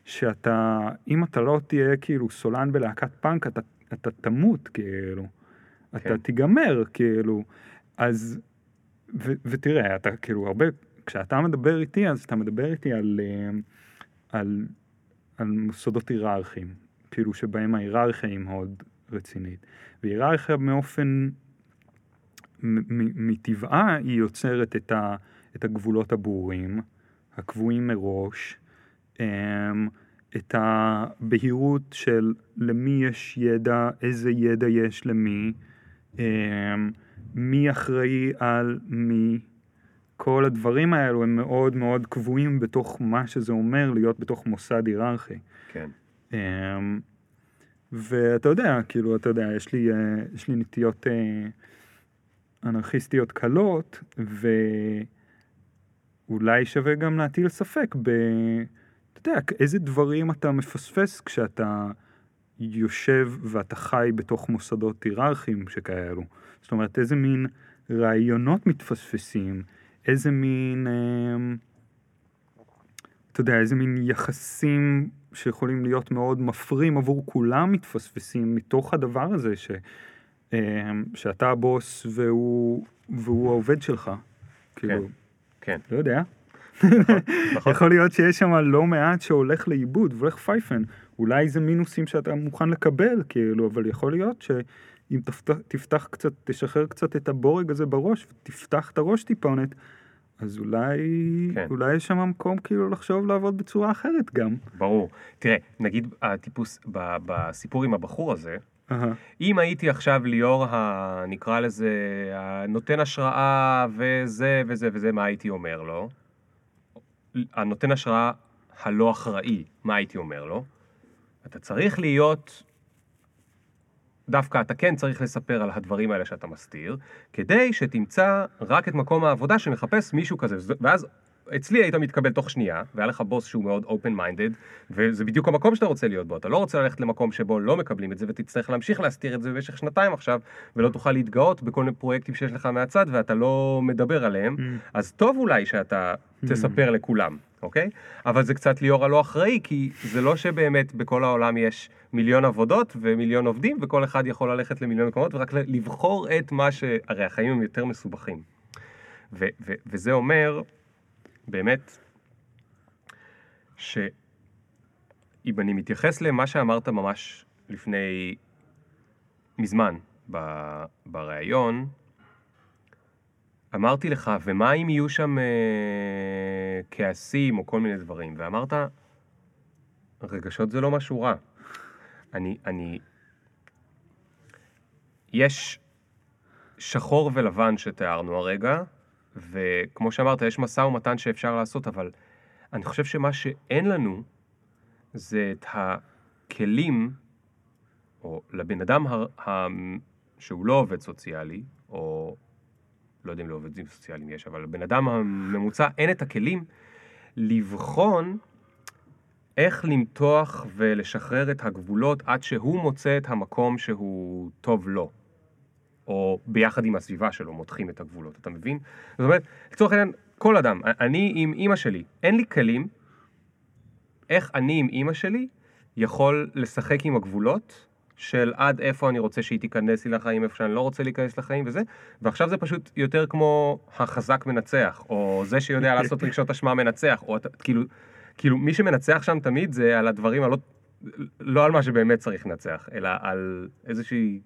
שאתה, אם אתה לא תהיה כאילו סולן בלהקת פאנק, אתה, אתה תמות כאילו. כן. אתה תיגמר כאילו. אז, ו, ותראה, אתה כאילו הרבה, כשאתה מדבר איתי, אז אתה מדבר איתי על, אה, על, על מוסדות היררכיים, כאילו שבהם ההיררכיה היא מאוד רצינית. והיררכיה באופן, מטבעה היא יוצרת את, ה, את הגבולות הברורים. הקבועים מראש, אמ, את הבהירות של למי יש ידע, איזה ידע יש למי, אמ, מי אחראי על מי. כל הדברים האלו הם מאוד מאוד קבועים בתוך מה שזה אומר להיות בתוך מוסד היררכי. כן. אמ, ואתה יודע, כאילו, אתה יודע, יש לי, אה, יש לי נטיות אה, אנרכיסטיות קלות, ו... אולי שווה גם להטיל ספק ב... אתה יודע, איזה דברים אתה מפספס כשאתה יושב ואתה חי בתוך מוסדות היררכיים שכאלו. זאת אומרת, איזה מין רעיונות מתפספסים, איזה מין, אה, אתה יודע, איזה מין יחסים שיכולים להיות מאוד מפרים עבור כולם מתפספסים מתוך הדבר הזה ש, אה, שאתה הבוס והוא, והוא העובד שלך. כן. כאילו, כן. לא יודע. נכון. יכול להיות שיש שם לא מעט שהולך לאיבוד והולך פייפן. אולי זה מינוסים שאתה מוכן לקבל, כאילו, אבל יכול להיות שאם תפתח, תפתח קצת, תשחרר קצת את הבורג הזה בראש ותפתח את הראש טיפונת, אז אולי, כן. אולי יש שם מקום כאילו לחשוב לעבוד בצורה אחרת גם. ברור. תראה, נגיד הטיפוס, בסיפור עם הבחור הזה, Uh-huh. אם הייתי עכשיו ליאור, ה... נקרא לזה, הנותן השראה וזה וזה וזה, מה הייתי אומר לו? הנותן השראה הלא אחראי, מה הייתי אומר לו? אתה צריך להיות, דווקא אתה כן צריך לספר על הדברים האלה שאתה מסתיר, כדי שתמצא רק את מקום העבודה שמחפש מישהו כזה, ואז אצלי היית מתקבל תוך שנייה, והיה לך בוס שהוא מאוד open minded, וזה בדיוק המקום שאתה רוצה להיות בו. אתה לא רוצה ללכת למקום שבו לא מקבלים את זה, ותצטרך להמשיך להסתיר את זה במשך שנתיים עכשיו, ולא תוכל להתגאות בכל מיני פרויקטים שיש לך מהצד, ואתה לא מדבר עליהם. Mm. אז טוב אולי שאתה mm. תספר לכולם, אוקיי? אבל זה קצת ליאור הלא אחראי, כי זה לא שבאמת בכל העולם יש מיליון עבודות ומיליון עובדים, וכל אחד יכול ללכת למיליון מקומות, ורק לבחור את מה ש... הרי החיים הם יותר מסובכים. ו- ו- וזה אומר באמת, שאם אני מתייחס למה שאמרת ממש לפני, מזמן, בריאיון, אמרתי לך, ומה אם יהיו שם אה, כעסים או כל מיני דברים? ואמרת, רגשות זה לא משהו רע. אני, אני... יש שחור ולבן שתיארנו הרגע, וכמו שאמרת, יש משא ומתן שאפשר לעשות, אבל אני חושב שמה שאין לנו זה את הכלים, או לבן אדם ה... ה... שהוא לא עובד סוציאלי, או לא יודע אם לעובדים סוציאליים יש, אבל לבן אדם הממוצע אין את הכלים לבחון איך למתוח ולשחרר את הגבולות עד שהוא מוצא את המקום שהוא טוב לו. או ביחד עם הסביבה שלו מותחים את הגבולות, אתה מבין? זאת אומרת, לצורך העניין, כל אדם, אני עם אימא שלי, אין לי כלים, איך אני עם אימא שלי יכול לשחק עם הגבולות של עד איפה אני רוצה שהיא תיכנס לי לחיים, איפה שאני לא רוצה להיכנס לחיים וזה, ועכשיו זה פשוט יותר כמו החזק מנצח, או זה שיודע לעשות רגשות אשמה מנצח, או כאילו, כאילו מי שמנצח שם תמיד זה על הדברים הלא, לא על מה שבאמת צריך לנצח, אלא על איזושהי...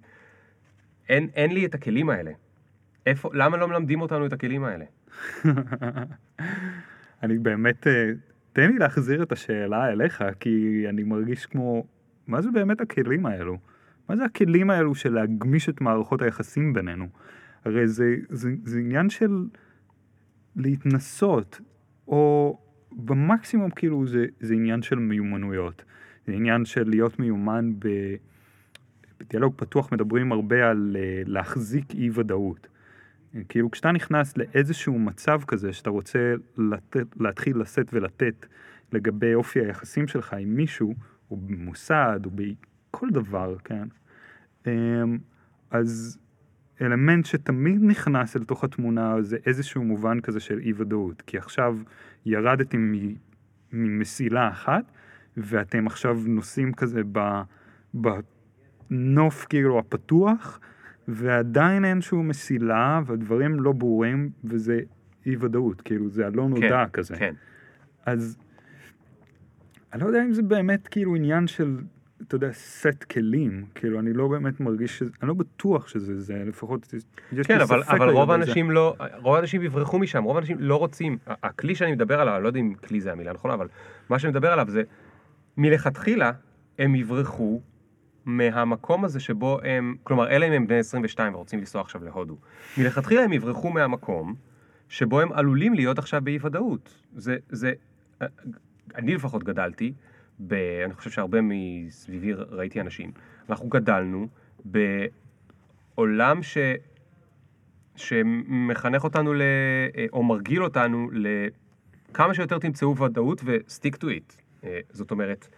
אין, אין לי את הכלים האלה. איפה, למה לא מלמדים אותנו את הכלים האלה? אני באמת, אה, תן לי להחזיר את השאלה אליך, כי אני מרגיש כמו, מה זה באמת הכלים האלו? מה זה הכלים האלו של להגמיש את מערכות היחסים בינינו? הרי זה, זה, זה עניין של להתנסות, או במקסימום כאילו זה, זה עניין של מיומנויות. זה עניין של להיות מיומן ב... בדיאלוג פתוח מדברים הרבה על uh, להחזיק אי ודאות. כאילו כשאתה נכנס לאיזשהו מצב כזה שאתה רוצה לתת, להתחיל לשאת ולתת לגבי אופי היחסים שלך עם מישהו, או במוסד, או בכל דבר, כן? אמ, אז אלמנט שתמיד נכנס אל תוך התמונה זה איזשהו מובן כזה של אי ודאות, כי עכשיו ירדתם ממסילה אחת, ואתם עכשיו נוסעים כזה בנוף כאילו הפתוח, ועדיין אין שום מסילה, והדברים לא ברורים, וזה אי ודאות, כאילו זה הלא נודע כן, כזה. כן. אז אני לא יודע אם זה באמת כאילו עניין של, אתה יודע, סט כלים, כאילו אני לא באמת מרגיש שזה, אני לא בטוח שזה זה, לפחות יש כן, לי אבל, ספק אבל רוב לגבי זה. האנשים לא, רוב האנשים יברחו משם, רוב האנשים לא רוצים, הכלי שאני מדבר עליו, אני לא יודע אם כלי זה המילה הנכונה, אבל מה שאני מדבר עליו זה, מלכתחילה הם יברחו מהמקום הזה שבו הם, כלומר, אלא אם הם בני 22 ורוצים לנסוע עכשיו להודו, מלכתחילה הם יברחו מהמקום שבו הם עלולים להיות עכשיו באי ודאות. זה, זה, אני לפחות גדלתי, ב, אני חושב שהרבה מסביבי ראיתי אנשים, אנחנו גדלנו בעולם ש... שמחנך אותנו, ל... או מרגיל אותנו לכמה שיותר תמצאו ודאות ו-stick to it. אה, זאת אומרת,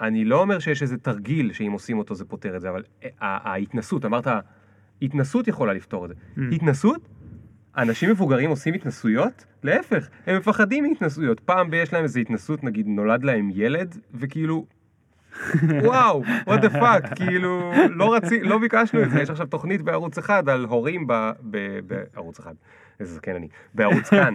אני לא אומר שיש איזה תרגיל שאם עושים אותו זה פותר את זה, אבל אה, ההתנסות, אמרת, התנסות יכולה לפתור את זה. Mm. התנסות? אנשים מבוגרים עושים התנסויות? להפך, הם מפחדים מהתנסויות. פעם יש להם איזו התנסות, נגיד נולד להם ילד, וכאילו, וואו, what the fuck, כאילו, לא רצי, לא ביקשנו את זה, יש עכשיו תוכנית בערוץ אחד על הורים ב... ב- בערוץ אחד, איזה זקן אני, בערוץ כאן,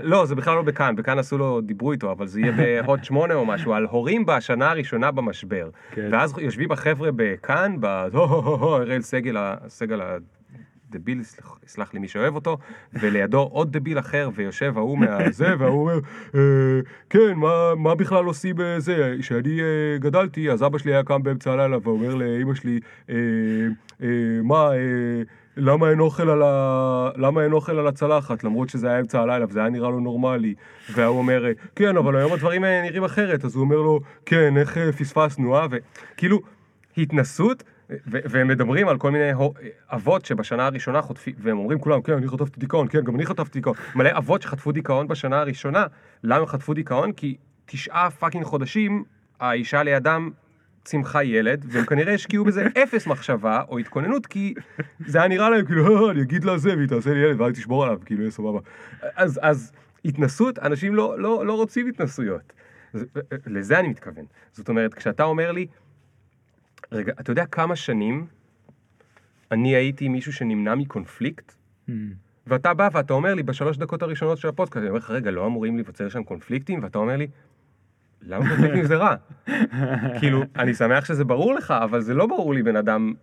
לא, זה בכלל לא בכאן, בכאן עשו לו, דיברו איתו, אבל זה יהיה בהוט שמונה או משהו, על הורים בשנה הראשונה במשבר, כן. ואז יושבים החבר'ה בכאן, ב... הו הו הו הו, אראל סגל, ה- סגל הדביל, סלח- לי מי שאוהב אותו, ולידו עוד דביל אחר, ויושב ההוא מהזה, וההוא אומר, "אה, כן, מה, מה בכלל עושים בזה? כשאני אה, גדלתי, אז אבא שלי היה קם באמצע הלילה ואומר לאמא שלי, אה, אה, מה, אה, למה אין אוכל על ה... למה אין אוכל על הצלחת, למרות שזה היה אמצע הלילה וזה היה נראה לו נורמלי. וההוא אומר, כן, אבל היום הדברים אה, נראים אחרת, אז הוא אומר לו, כן, איך אה, פספסנו, אה? וכאילו, התנסות, והם מדברים על כל מיני אבות שבשנה הראשונה חוטפים, והם אומרים כולם, כן, אני חטפתי דיכאון, כן, גם אני חטפתי דיכאון. מלא אבות שחטפו דיכאון בשנה הראשונה, למה הם חטפו דיכאון? כי תשעה fucking חודשים, האישה לידם צמחה ילד, והם כנראה השקיעו בזה אפס מחשבה או התכוננות, כי זה היה נראה להם כאילו, "אה, אני אגיד לה זה והיא תעשה לי ילד והיא תשמור עליו, כאילו, יהיה סבבה. אז, אז התנסות, אנשים לא, לא, לא רוצים התנסויות. זה- לזה אני מתכוון. זאת אומרת, כשאתה אומר לי, רגע, אתה יודע כמה שנים אני הייתי מישהו שנמנע מקונפליקט? Mm. ואתה בא ואתה אומר לי בשלוש דקות הראשונות של הפודקאסט, אני אומר לך, רגע, לא אמורים להיווצר שם קונפליקטים? ואתה אומר לי, למה קונפליקטים זה רע? כאילו, אני שמח שזה ברור לך, אבל זה לא ברור לי בן אדם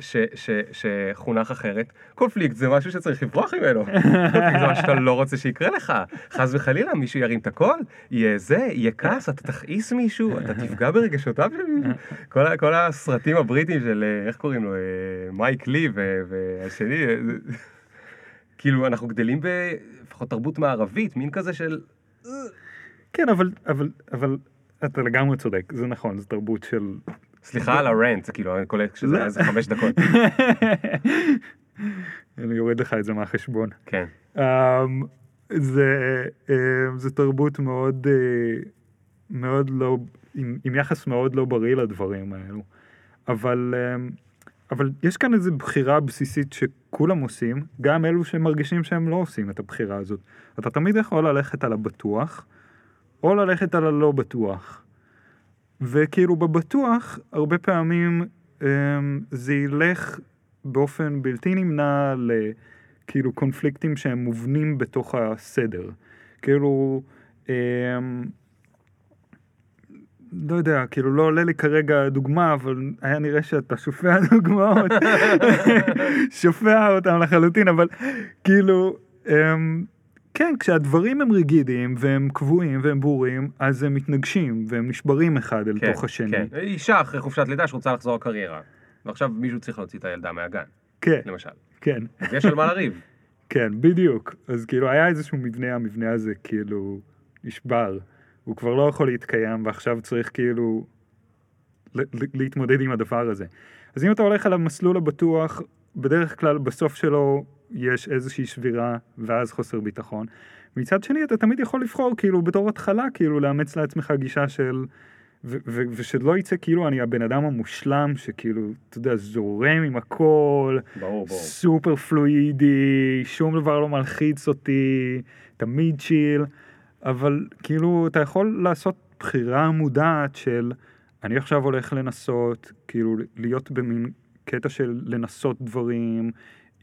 ש, ש, שחונך אחרת. קונפליקט זה משהו שצריך לברוח ממנו. קונפליקט זה משהו שאתה לא רוצה שיקרה לך. חס וחלילה, מישהו ירים את הקול, יהיה זה, יהיה כעס, אתה תכעיס מישהו, אתה תפגע ברגשותיו של מישהו. כל, כל הסרטים הבריטים של, אה, איך קוראים לו, אה, מייק לי והשני, אה, כאילו, אנחנו גדלים לפחות תרבות מערבית, מין כזה של... כן, אבל, אבל, אבל אתה לגמרי צודק, זה נכון, זו תרבות של... סליחה על הרנט, זה כאילו, אני קולט שזה. היה איזה חמש דקות. אני יורד לך את זה מהחשבון. כן. Um, זה, um, זה תרבות מאוד, uh, מאוד לא, עם, עם יחס מאוד לא בריא לדברים האלו. אבל, um, אבל יש כאן איזו בחירה בסיסית שכולם עושים, גם אלו שמרגישים שהם לא עושים את הבחירה הזאת. אתה תמיד יכול ללכת על הבטוח, או ללכת על הלא בטוח. וכאילו בבטוח, הרבה פעמים um, זה ילך באופן בלתי נמנע לכאילו קונפליקטים שהם מובנים בתוך הסדר. כאילו, אמ, לא יודע, כאילו לא עולה לי כרגע דוגמה, אבל היה נראה שאתה שופע דוגמאות, שופע אותם לחלוטין, אבל כאילו, אמ, כן, כשהדברים הם ריגידיים והם קבועים והם ברורים, אז הם מתנגשים והם נשברים אחד אל כן, תוך השני. כן. אישה אחרי חופשת לידה שרוצה לחזור לקריירה. ועכשיו מישהו צריך להוציא את הילדה מהגן, כן, למשל. כן, אז יש על מה לריב. כן, בדיוק. אז כאילו היה איזשהו מבנה, המבנה הזה כאילו נשבר. הוא כבר לא יכול להתקיים ועכשיו צריך כאילו להתמודד עם הדבר הזה. אז אם אתה הולך על המסלול הבטוח, בדרך כלל בסוף שלו יש איזושהי שבירה ואז חוסר ביטחון. מצד שני אתה תמיד יכול לבחור כאילו בתור התחלה כאילו לאמץ לעצמך גישה של ו- ו- ושלא יצא כאילו אני הבן אדם המושלם שכאילו אתה יודע זורם עם הכל ברור, ברור. סופר פלואידי שום דבר לא מלחיץ אותי תמיד צ'יל אבל כאילו אתה יכול לעשות בחירה מודעת של אני עכשיו הולך לנסות כאילו להיות במין קטע של לנסות דברים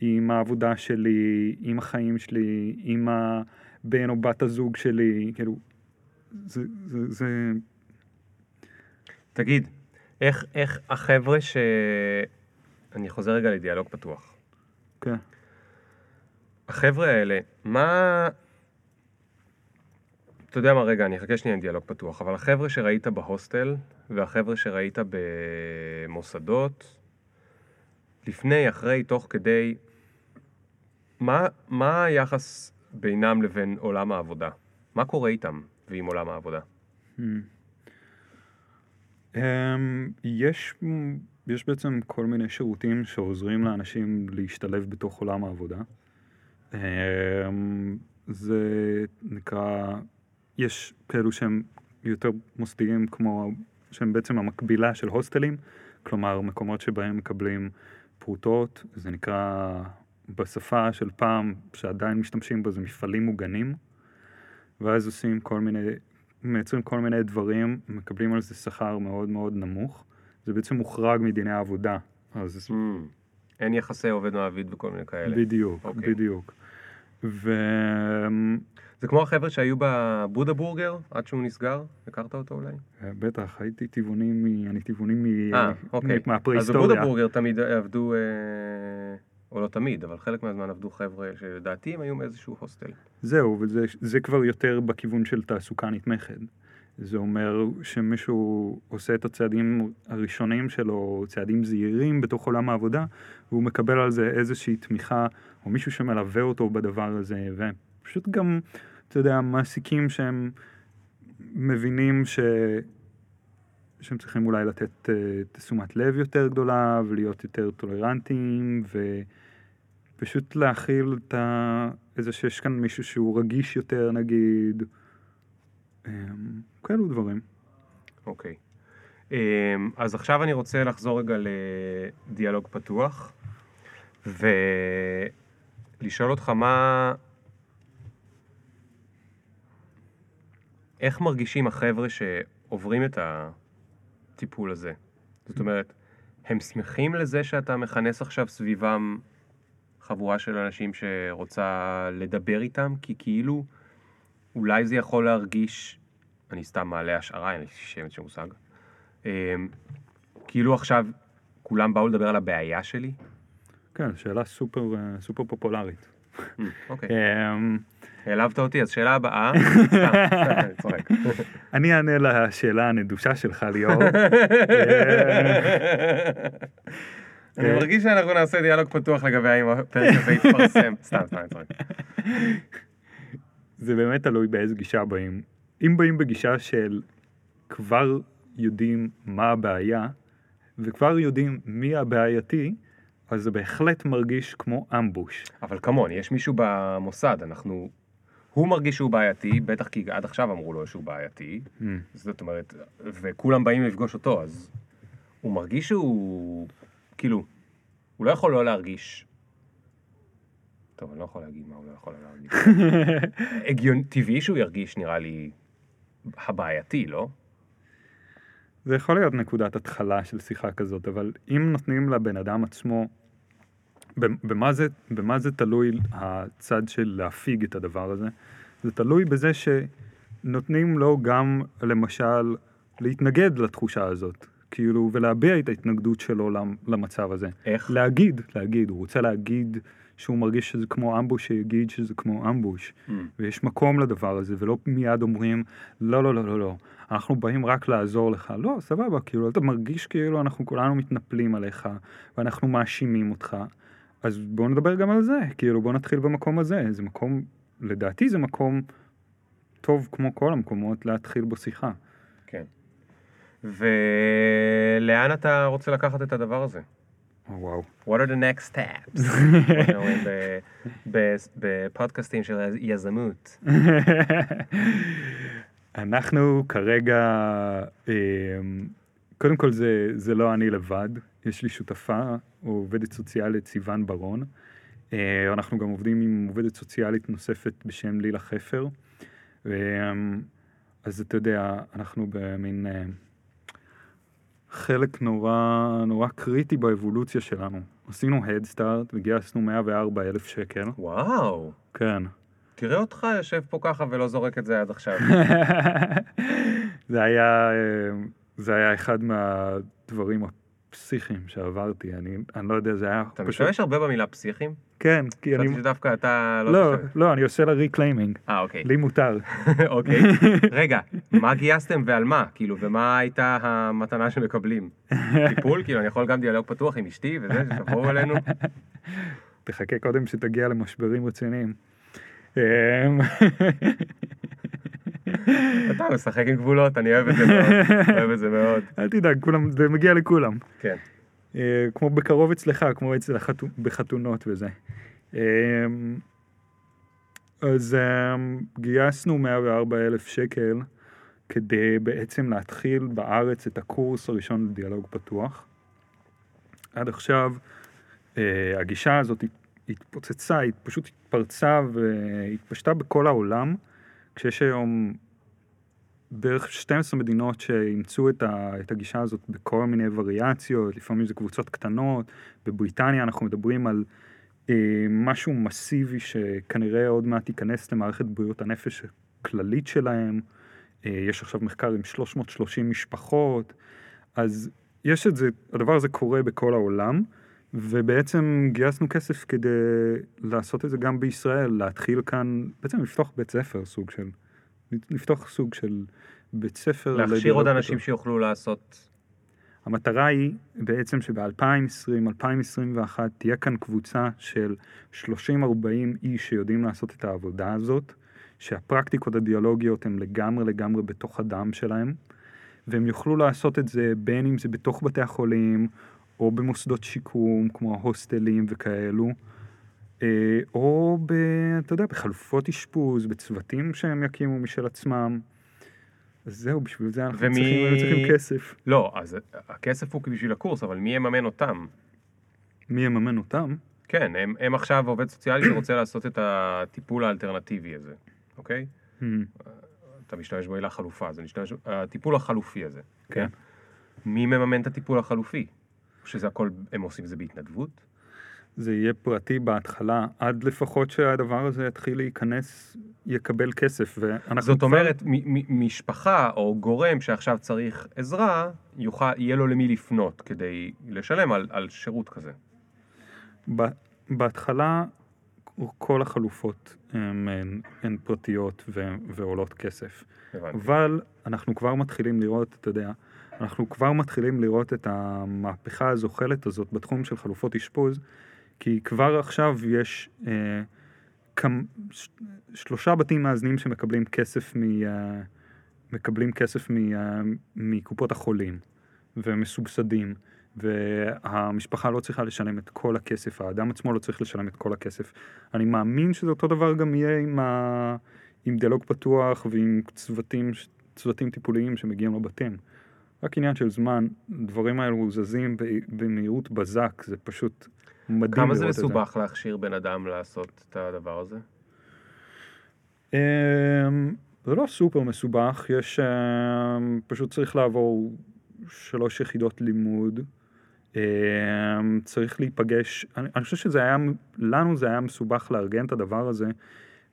עם העבודה שלי עם החיים שלי עם הבן או בת הזוג שלי כאילו זה, זה, זה תגיד, איך, איך החבר'ה ש... אני חוזר רגע לדיאלוג פתוח. כן. החבר'ה האלה, מה... אתה יודע מה, רגע, אני אחכה שנייה עם דיאלוג פתוח, אבל החבר'ה שראית בהוסטל, והחבר'ה שראית במוסדות, לפני, אחרי, תוך כדי, מה, מה היחס בינם לבין עולם העבודה? מה קורה איתם ועם עולם העבודה? Um, יש, יש בעצם כל מיני שירותים שעוזרים לאנשים להשתלב בתוך עולם העבודה. Um, זה נקרא, יש כאלו שהם יותר מוסדיים כמו, שהם בעצם המקבילה של הוסטלים, כלומר מקומות שבהם מקבלים פרוטות, זה נקרא בשפה של פעם שעדיין משתמשים בו זה מפעלים מוגנים, ואז עושים כל מיני מייצרים כל מיני דברים, מקבלים על זה שכר מאוד מאוד נמוך. זה בעצם מוחרג מדיני העבודה. אז Mm. אין יחסי עובד מעביד וכל מיני כאלה. בדיוק, אוקיי. בדיוק. ו... זה כמו החבר'ה שהיו בבודה בורגר עד שהוא נסגר? הכרת אותו אולי? בטח, הייתי טבעוני מ... אני טבעוני מ... אה, אוקיי. אז מהפרה-היסטוריה. בבודה בורגר תמיד עבדו, אה, או לא תמיד, אבל חלק מהזמן עבדו חבר'ה שלדעתי הם היו מאיזשהו הוסטל. זהו, וזה זה כבר יותר בכיוון של תעסוקה נתמכת. זה אומר שמישהו עושה את הצעדים הראשונים שלו, צעדים זהירים בתוך עולם העבודה, והוא מקבל על זה איזושהי תמיכה, או מישהו שמלווה אותו בדבר הזה, ופשוט גם, אתה יודע, מעסיקים שהם מבינים ש... שהם צריכים אולי לתת uh, תשומת לב יותר גדולה, ולהיות יותר טולרנטיים, ופשוט להכיל את ה... איזה שיש כאן מישהו שהוא רגיש יותר נגיד, um, כאלו דברים. אוקיי. אמ, אז עכשיו אני רוצה לחזור רגע לדיאלוג פתוח, ולשאול אותך מה... איך מרגישים החבר'ה שעוברים את הטיפול הזה? זאת אומרת, הם שמחים לזה שאתה מכנס עכשיו סביבם חבורה של אנשים שרוצה לדבר איתם? כי כאילו, אולי זה יכול להרגיש, אני סתם מעלה השערה, אין לי שמץ של מושג, אמ, כאילו עכשיו כולם באו לדבר על הבעיה שלי? כן, שאלה סופר, סופר פופולרית. אוקיי. אמ, העלבת אותי, אז שאלה הבאה, צוחק. אני אענה לשאלה הנדושה שלך, ליאור. אני מרגיש שאנחנו נעשה דיאלוג פתוח לגבי האם הפרק הזה יתפרסם. סתם, סתם, צוחק. זה באמת תלוי באיזה גישה באים. אם באים בגישה של כבר יודעים מה הבעיה, וכבר יודעים מי הבעייתי, אז זה בהחלט מרגיש כמו אמבוש. אבל כמון, יש מישהו במוסד, אנחנו... הוא מרגיש שהוא בעייתי, בטח כי עד עכשיו אמרו לו שהוא בעייתי, Mm. זאת אומרת, וכולם באים לפגוש אותו, אז הוא מרגיש שהוא, כאילו, הוא לא יכול לא להרגיש. טוב, אני לא יכול להגיד מה הוא לא יכול לא להרגיש. הגיון, טבעי שהוא ירגיש, נראה לי, הבעייתי, לא? זה יכול להיות נקודת התחלה של שיחה כזאת, אבל אם נותנים לבן אדם עצמו, במה זה, במה זה תלוי הצד של להפיג את הדבר הזה? זה תלוי בזה שנותנים לו גם, למשל, להתנגד לתחושה הזאת, כאילו, ולהביע את ההתנגדות שלו למ- למצב הזה. איך? להגיד, להגיד, הוא רוצה להגיד שהוא מרגיש שזה כמו אמבוש שיגיד שזה כמו אמבוש. Mm. ויש מקום לדבר הזה, ולא מיד אומרים, לא, לא, לא, לא, לא, אנחנו באים רק לעזור לך. לא, סבבה, כאילו, אתה מרגיש כאילו אנחנו כולנו מתנפלים עליך, ואנחנו מאשימים אותך. אז בואו נדבר גם על זה, כאילו, בואו נתחיל במקום הזה. זה מקום, לדעתי זה מקום טוב כמו כל המקומות להתחיל בו שיחה. ולאן אתה רוצה לקחת את הדבר הזה? או, וואו. What are the next steps? בפודקאסטים של יזמות. אנחנו כרגע, אמ, קודם כל זה, זה לא אני לבד, יש לי שותפה, עובדת סוציאלית סיוון ברון. אה, אנחנו גם עובדים עם עובדת סוציאלית נוספת בשם לילה חפר. אז אתה יודע, אנחנו במין אה, חלק נורא, נורא קריטי באבולוציה שלנו. עשינו הדסטארט וגייסנו 104 אלף שקל. וואו, כן. תראה אותך יושב פה ככה ולא זורק את זה עד עכשיו. זה היה, אה, זה היה אחד מהדברים הפסיכיים שעברתי, אני, אני לא יודע, זה היה אתה משתמש הרבה במילה פסיכים? כן, כי אני, חשבתי שדווקא אתה לא לא, משתמש. לא, אני עושה לה reclaiming, אה, אוקיי. לי מותר. אוקיי. רגע, מה גייסתם ועל מה? כאילו, ומה הייתה המתנה שמקבלים? טיפול? כאילו, אני יכול גם דיאלוג פתוח עם אשתי וזה, שתבואו אלינו? תחכה קודם שתגיע למשברים רציניים. אתה משחק עם גבולות, אני אוהב את זה מאוד. אוהב את זה מאוד. אל תדאג, כולם, זה מגיע לכולם. כן. אה, כמו בקרוב אצלך, כמו אצל החתו, בחתונות וזה. אה, אז אה, גייסנו 104 אלף שקל כדי בעצם להתחיל בארץ את הקורס הראשון לדיאלוג פתוח. עד עכשיו הגישה הזאת הת- התפוצצה, היא פשוט התפרצה והתפשטה בכל העולם, כשיש היום בערך 12 מדינות שאימצו את, ה, את הגישה הזאת בכל מיני וריאציות, לפעמים זה קבוצות קטנות, בבריטניה אנחנו מדברים על אה, משהו מסיבי שכנראה עוד מעט ייכנס למערכת בריאות הנפש הכללית שלהם, אה, יש עכשיו מחקר עם 330 משפחות, אז יש את זה, הדבר הזה קורה בכל העולם, ובעצם גייסנו כסף כדי לעשות את זה גם בישראל, להתחיל כאן, בעצם לפתוח בית ספר סוג של, לפתוח סוג של בית ספר. להכשיר עוד פתוח. אנשים שיוכלו לעשות... המטרה היא בעצם שב-2020-2021 תהיה כאן קבוצה של 30-40 איש שיודעים לעשות את העבודה הזאת, שהפרקטיקות הדיאלוגיות הן לגמרי לגמרי בתוך הדם שלהם, והם יוכלו לעשות את זה בין אם זה בתוך בתי החולים, או במוסדות שיקום, כמו ההוסטלים וכאלו, או ב, אתה יודע, בחלופות אשפוז, בצוותים שהם יקימו משל עצמם. אז זהו, בשביל זה אנחנו ומי- צריכים, צריכים כסף. לא, אז הכסף הוא בשביל הקורס, אבל מי יממן אותם? מי יממן אותם? כן, הם, הם עכשיו עובד סוציאלי שרוצה לעשות את הטיפול האלטרנטיבי הזה, אוקיי? Hmm, אתה משתמש במילה חלופה, אני משתמש, הטיפול החלופי הזה, כן. מי מממן את הטיפול החלופי? שזה הכל, הם עושים את זה בהתנדבות? זה יהיה פרטי בהתחלה, עד לפחות שהדבר הזה יתחיל להיכנס, יקבל כסף, זאת כבר- אומרת, מ- מ- משפחה או גורם שעכשיו צריך עזרה, יוכל, יהיה לו למי לפנות כדי לשלם על, על שירות כזה. בהתחלה כל החלופות הן, הן, הן פרטיות ו, ועולות כסף, הבנתי. אבל אנחנו כבר מתחילים לראות, אתה יודע, אנחנו כבר מתחילים לראות את המהפכה הזוחלת הזאת בתחום של חלופות אשפוז, כי כבר עכשיו יש אה, כמה, ש, שלושה בתים מאזנים שמקבלים כסף, מ, אה, מקבלים כסף מ, אה, מקופות החולים ומסובסדים, והמשפחה לא צריכה לשלם את כל הכסף, האדם עצמו לא צריך לשלם את כל הכסף. אני מאמין שזה אותו דבר גם יהיה עם, ה, עם דיאלוג פתוח ועם צוותים, צוותים טיפוליים שמגיעים לבתים. רק עניין של זמן, הדברים האלו זזים במהירות בזק, זה פשוט מדהים כמה לראות זה את זה. מסובך להכשיר בן אדם לעשות את הדבר הזה? אמ, זה לא סופר מסובך, יש אמ, פשוט צריך לעבור שלוש יחידות לימוד. אמ, צריך להיפגש, אני, אני חושב שזה היה, לנו זה היה מסובך לארגן את הדבר הזה,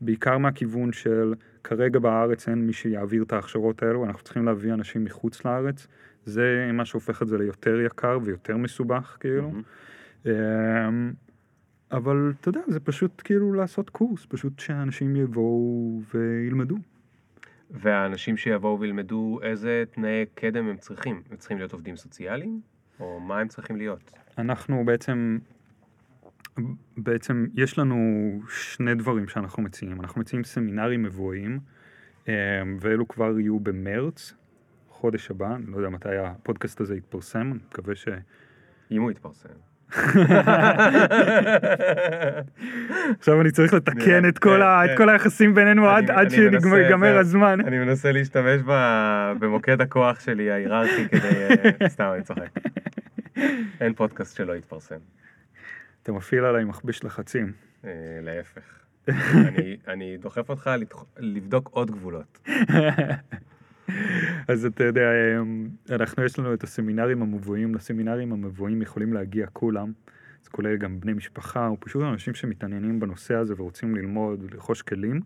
בעיקר מהכיוון של כרגע בארץ אין מי שיעביר את ההכשרות האלו, אנחנו צריכים להביא אנשים מחוץ לארץ, זה מה שהופך את זה ליותר יקר ויותר מסובך כאילו. מהמם. אמ, אבל אתה יודע, זה פשוט כאילו לעשות קורס, פשוט שאנשים יבואו וילמדו. והאנשים שיבואו וילמדו איזה תנאי קדם הם צריכים? הם צריכים להיות עובדים סוציאליים? או מה הם צריכים להיות? אנחנו בעצם, בעצם יש לנו שני דברים שאנחנו מציעים. אנחנו מציעים סמינרים מבואים, אה, ואלו כבר יהיו במרץ, חודש הבא, אני לא יודע מתי הפודקאסט הזה יתפרסם, אני מקווה ש... אם הוא יתפרסם. עכשיו אני צריך לתקן את כל, כן, כל היחסים בינינו עד, שיגמר זה- הזמן. אני מנסה להשתמש במוקד הכוח שלי ההיררכי כדי... אה, סתם, אני צוחק. אין פודקאסט שלא יתפרסם. אתה מפעיל עליי מכבש לחצים. אה, להפך. אני- דוחף אותך לבדוק עוד גבולות. אז אתה יודע, אמ, אנחנו יש לנו את הסמינרים המבואים, לסמינרים המבואים יכולים להגיע כולם, זה כולל גם בני משפחה, או פשוט אנשים שמתעניינים בנושא הזה ורוצים ללמוד, לרכוש כלים.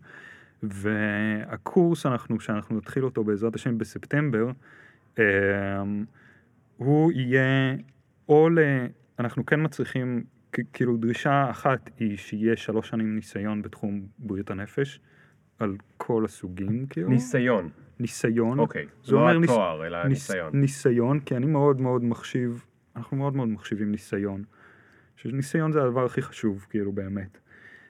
והקורס אנחנו, שאנחנו נתחיל אותו בעזרת השם בספטמבר, אמ, הוא יהיה או ל... אנחנו כן מצריכים, כ- כאילו דרישה אחת היא שיהיה שלוש שנים ניסיון בתחום בריאות הנפש, על כל הסוגים, כאילו. ניסיון. ניסיון. אוקיי. זה לא אומר ניס- התואר, אלא ניס- ניסיון. ניסיון, כי אני מאוד מאוד מחשיב, אנחנו מאוד מאוד מחשיבים ניסיון. שניסיון זה הדבר הכי חשוב, כאילו באמת.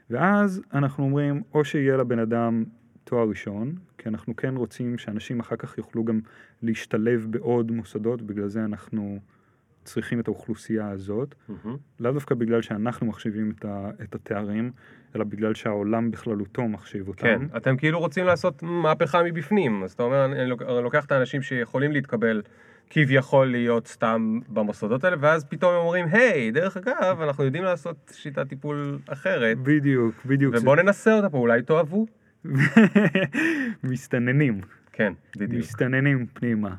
ואז אנחנו אומרים, או שיהיה לבן אדם תואר ראשון, כי אנחנו כן רוצים שאנשים אחר כך יוכלו גם להשתלב בעוד מוסדות, בגלל זה אנחנו צריכים את האוכלוסייה הזאת. מהמם. לאו דווקא בגלל שאנחנו מחשיבים את, ה, את התארים, אלא בגלל שהעולם בכללותו מחשיב אותם. כן, אתם כאילו רוצים לעשות מהפכה מבפנים, אז אתה אומר, אני לוק- אני לוקח את האנשים שיכולים להתקבל כביכול להיות סתם במוסדות האלה, ואז פתאום הם אומרים, היי, דרך אגב, אנחנו יודעים לעשות שיטת טיפול אחרת, בדיוק, בדיוק. ובואו ננסה אותה פה, אולי תאהבו. מסתננים, כן, בדיוק. מסתננים פנימה.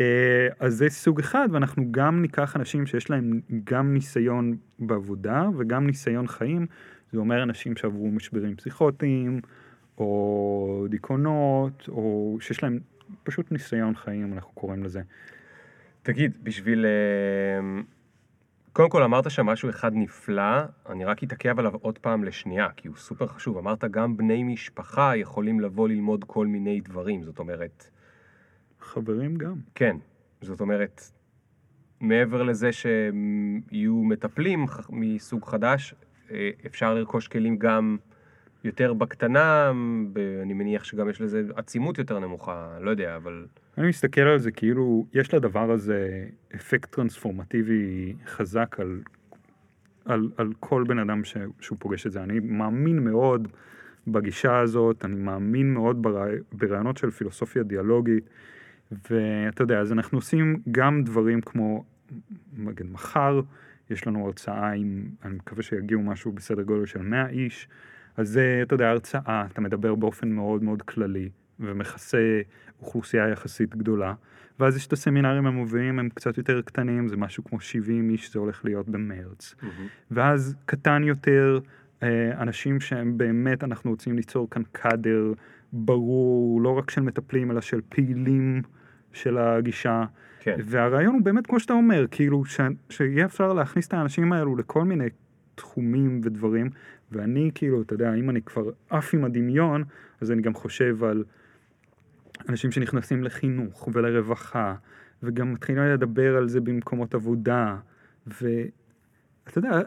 אה, אז זה סוג אחד, ואנחנו גם ניקח אנשים שיש להם גם ניסיון בעבודה וגם ניסיון חיים. זה אומר אנשים שעברו משברים פסיכוטיים, או דיכאונות, או שיש להם פשוט ניסיון חיים, אנחנו קוראים לזה. תגיד, בשביל... אה, קודם כל אמרת שם משהו אחד נפלא, אני רק אתעכב עליו עוד פעם לשנייה, כי הוא סופר חשוב. אמרת גם בני משפחה יכולים לבוא ללמוד כל מיני דברים, זאת אומרת... חברים גם. כן, זאת אומרת, מעבר לזה שיהיו מטפלים מסוג חדש, אה, אפשר לרכוש כלים גם יותר בקטנה, ב- אני מניח שגם יש לזה עצימות יותר נמוכה, לא יודע, אבל... אני מסתכל על זה כאילו, יש לדבר הזה אפקט טרנספורמטיבי חזק על, על, על כל בן אדם ש, שהוא פוגש את זה. אני מאמין מאוד בגישה הזאת, אני מאמין מאוד ברעי, ברעיונות של פילוסופיה דיאלוגית, ואתה יודע, אז אנחנו עושים גם דברים כמו, נגיד מחר, יש לנו הרצאה עם, אני מקווה שיגיעו משהו בסדר גודל של 100 איש, אז זה, אתה יודע, הרצאה, אתה מדבר באופן מאוד מאוד כללי, ומכסה אוכלוסייה יחסית גדולה. ואז יש את הסמינרים המובילים, הם קצת יותר קטנים, זה משהו כמו 70 איש, זה הולך להיות במרץ. ואז קטן יותר, אה, אנשים שהם באמת, אנחנו רוצים ליצור כאן קאדר ברור, לא רק של מטפלים, אלא של פעילים של הגישה. כן. והרעיון הוא באמת, כמו שאתה אומר, כאילו, ש... שיהיה אפשר להכניס את האנשים האלו לכל מיני תחומים ודברים, ואני, כאילו, אתה יודע, אם אני כבר עף עם הדמיון, אז אני גם חושב על אנשים שנכנסים לחינוך ולרווחה, וגם מתחילים לדבר על זה במקומות עבודה, ואתה יודע,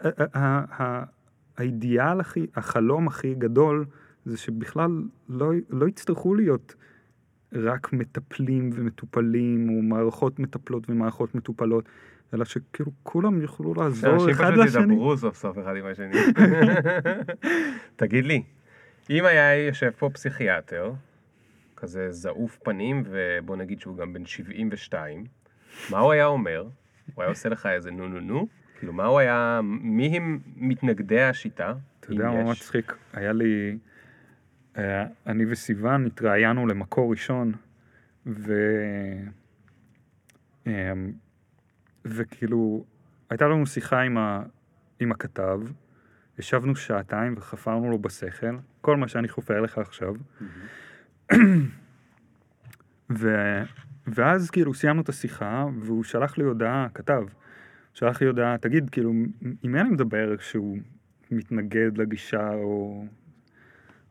האידיאל הכי, החלום הכי גדול, זה שבכלל לא, לא יצטרכו להיות רק מטפלים ומטופלים, או מערכות מטפלות ומערכות מטופלות, אלא שכאילו כולם יוכלו לעזור אחד פשוט לשני. ידברו סוף סוף אחד עם השני. תגיד לי, אם היה יושב פה פסיכיאטר, כזה זעוף פנים, ובוא נגיד שהוא גם בן 72, מה הוא היה אומר? הוא היה עושה לך איזה נו נו נו? כאילו, מה הוא היה, מי הם מתנגדי השיטה? אתה יודע מה? מצחיק? היה לי... אה, אני וסיוון התראיינו למקור ראשון, ו... אה, וכאילו, הייתה לנו שיחה עם, ה... עם הכתב, ישבנו שעתיים וחפרנו לו בשכל, כל מה שאני חופר לך עכשיו. ו... ואז כאילו סיימנו את השיחה, והוא שלח לי הודעה, כתב, שלח לי הודעה, תגיד, כאילו, עם מי אני מדבר כשהוא מתנגד לגישה או...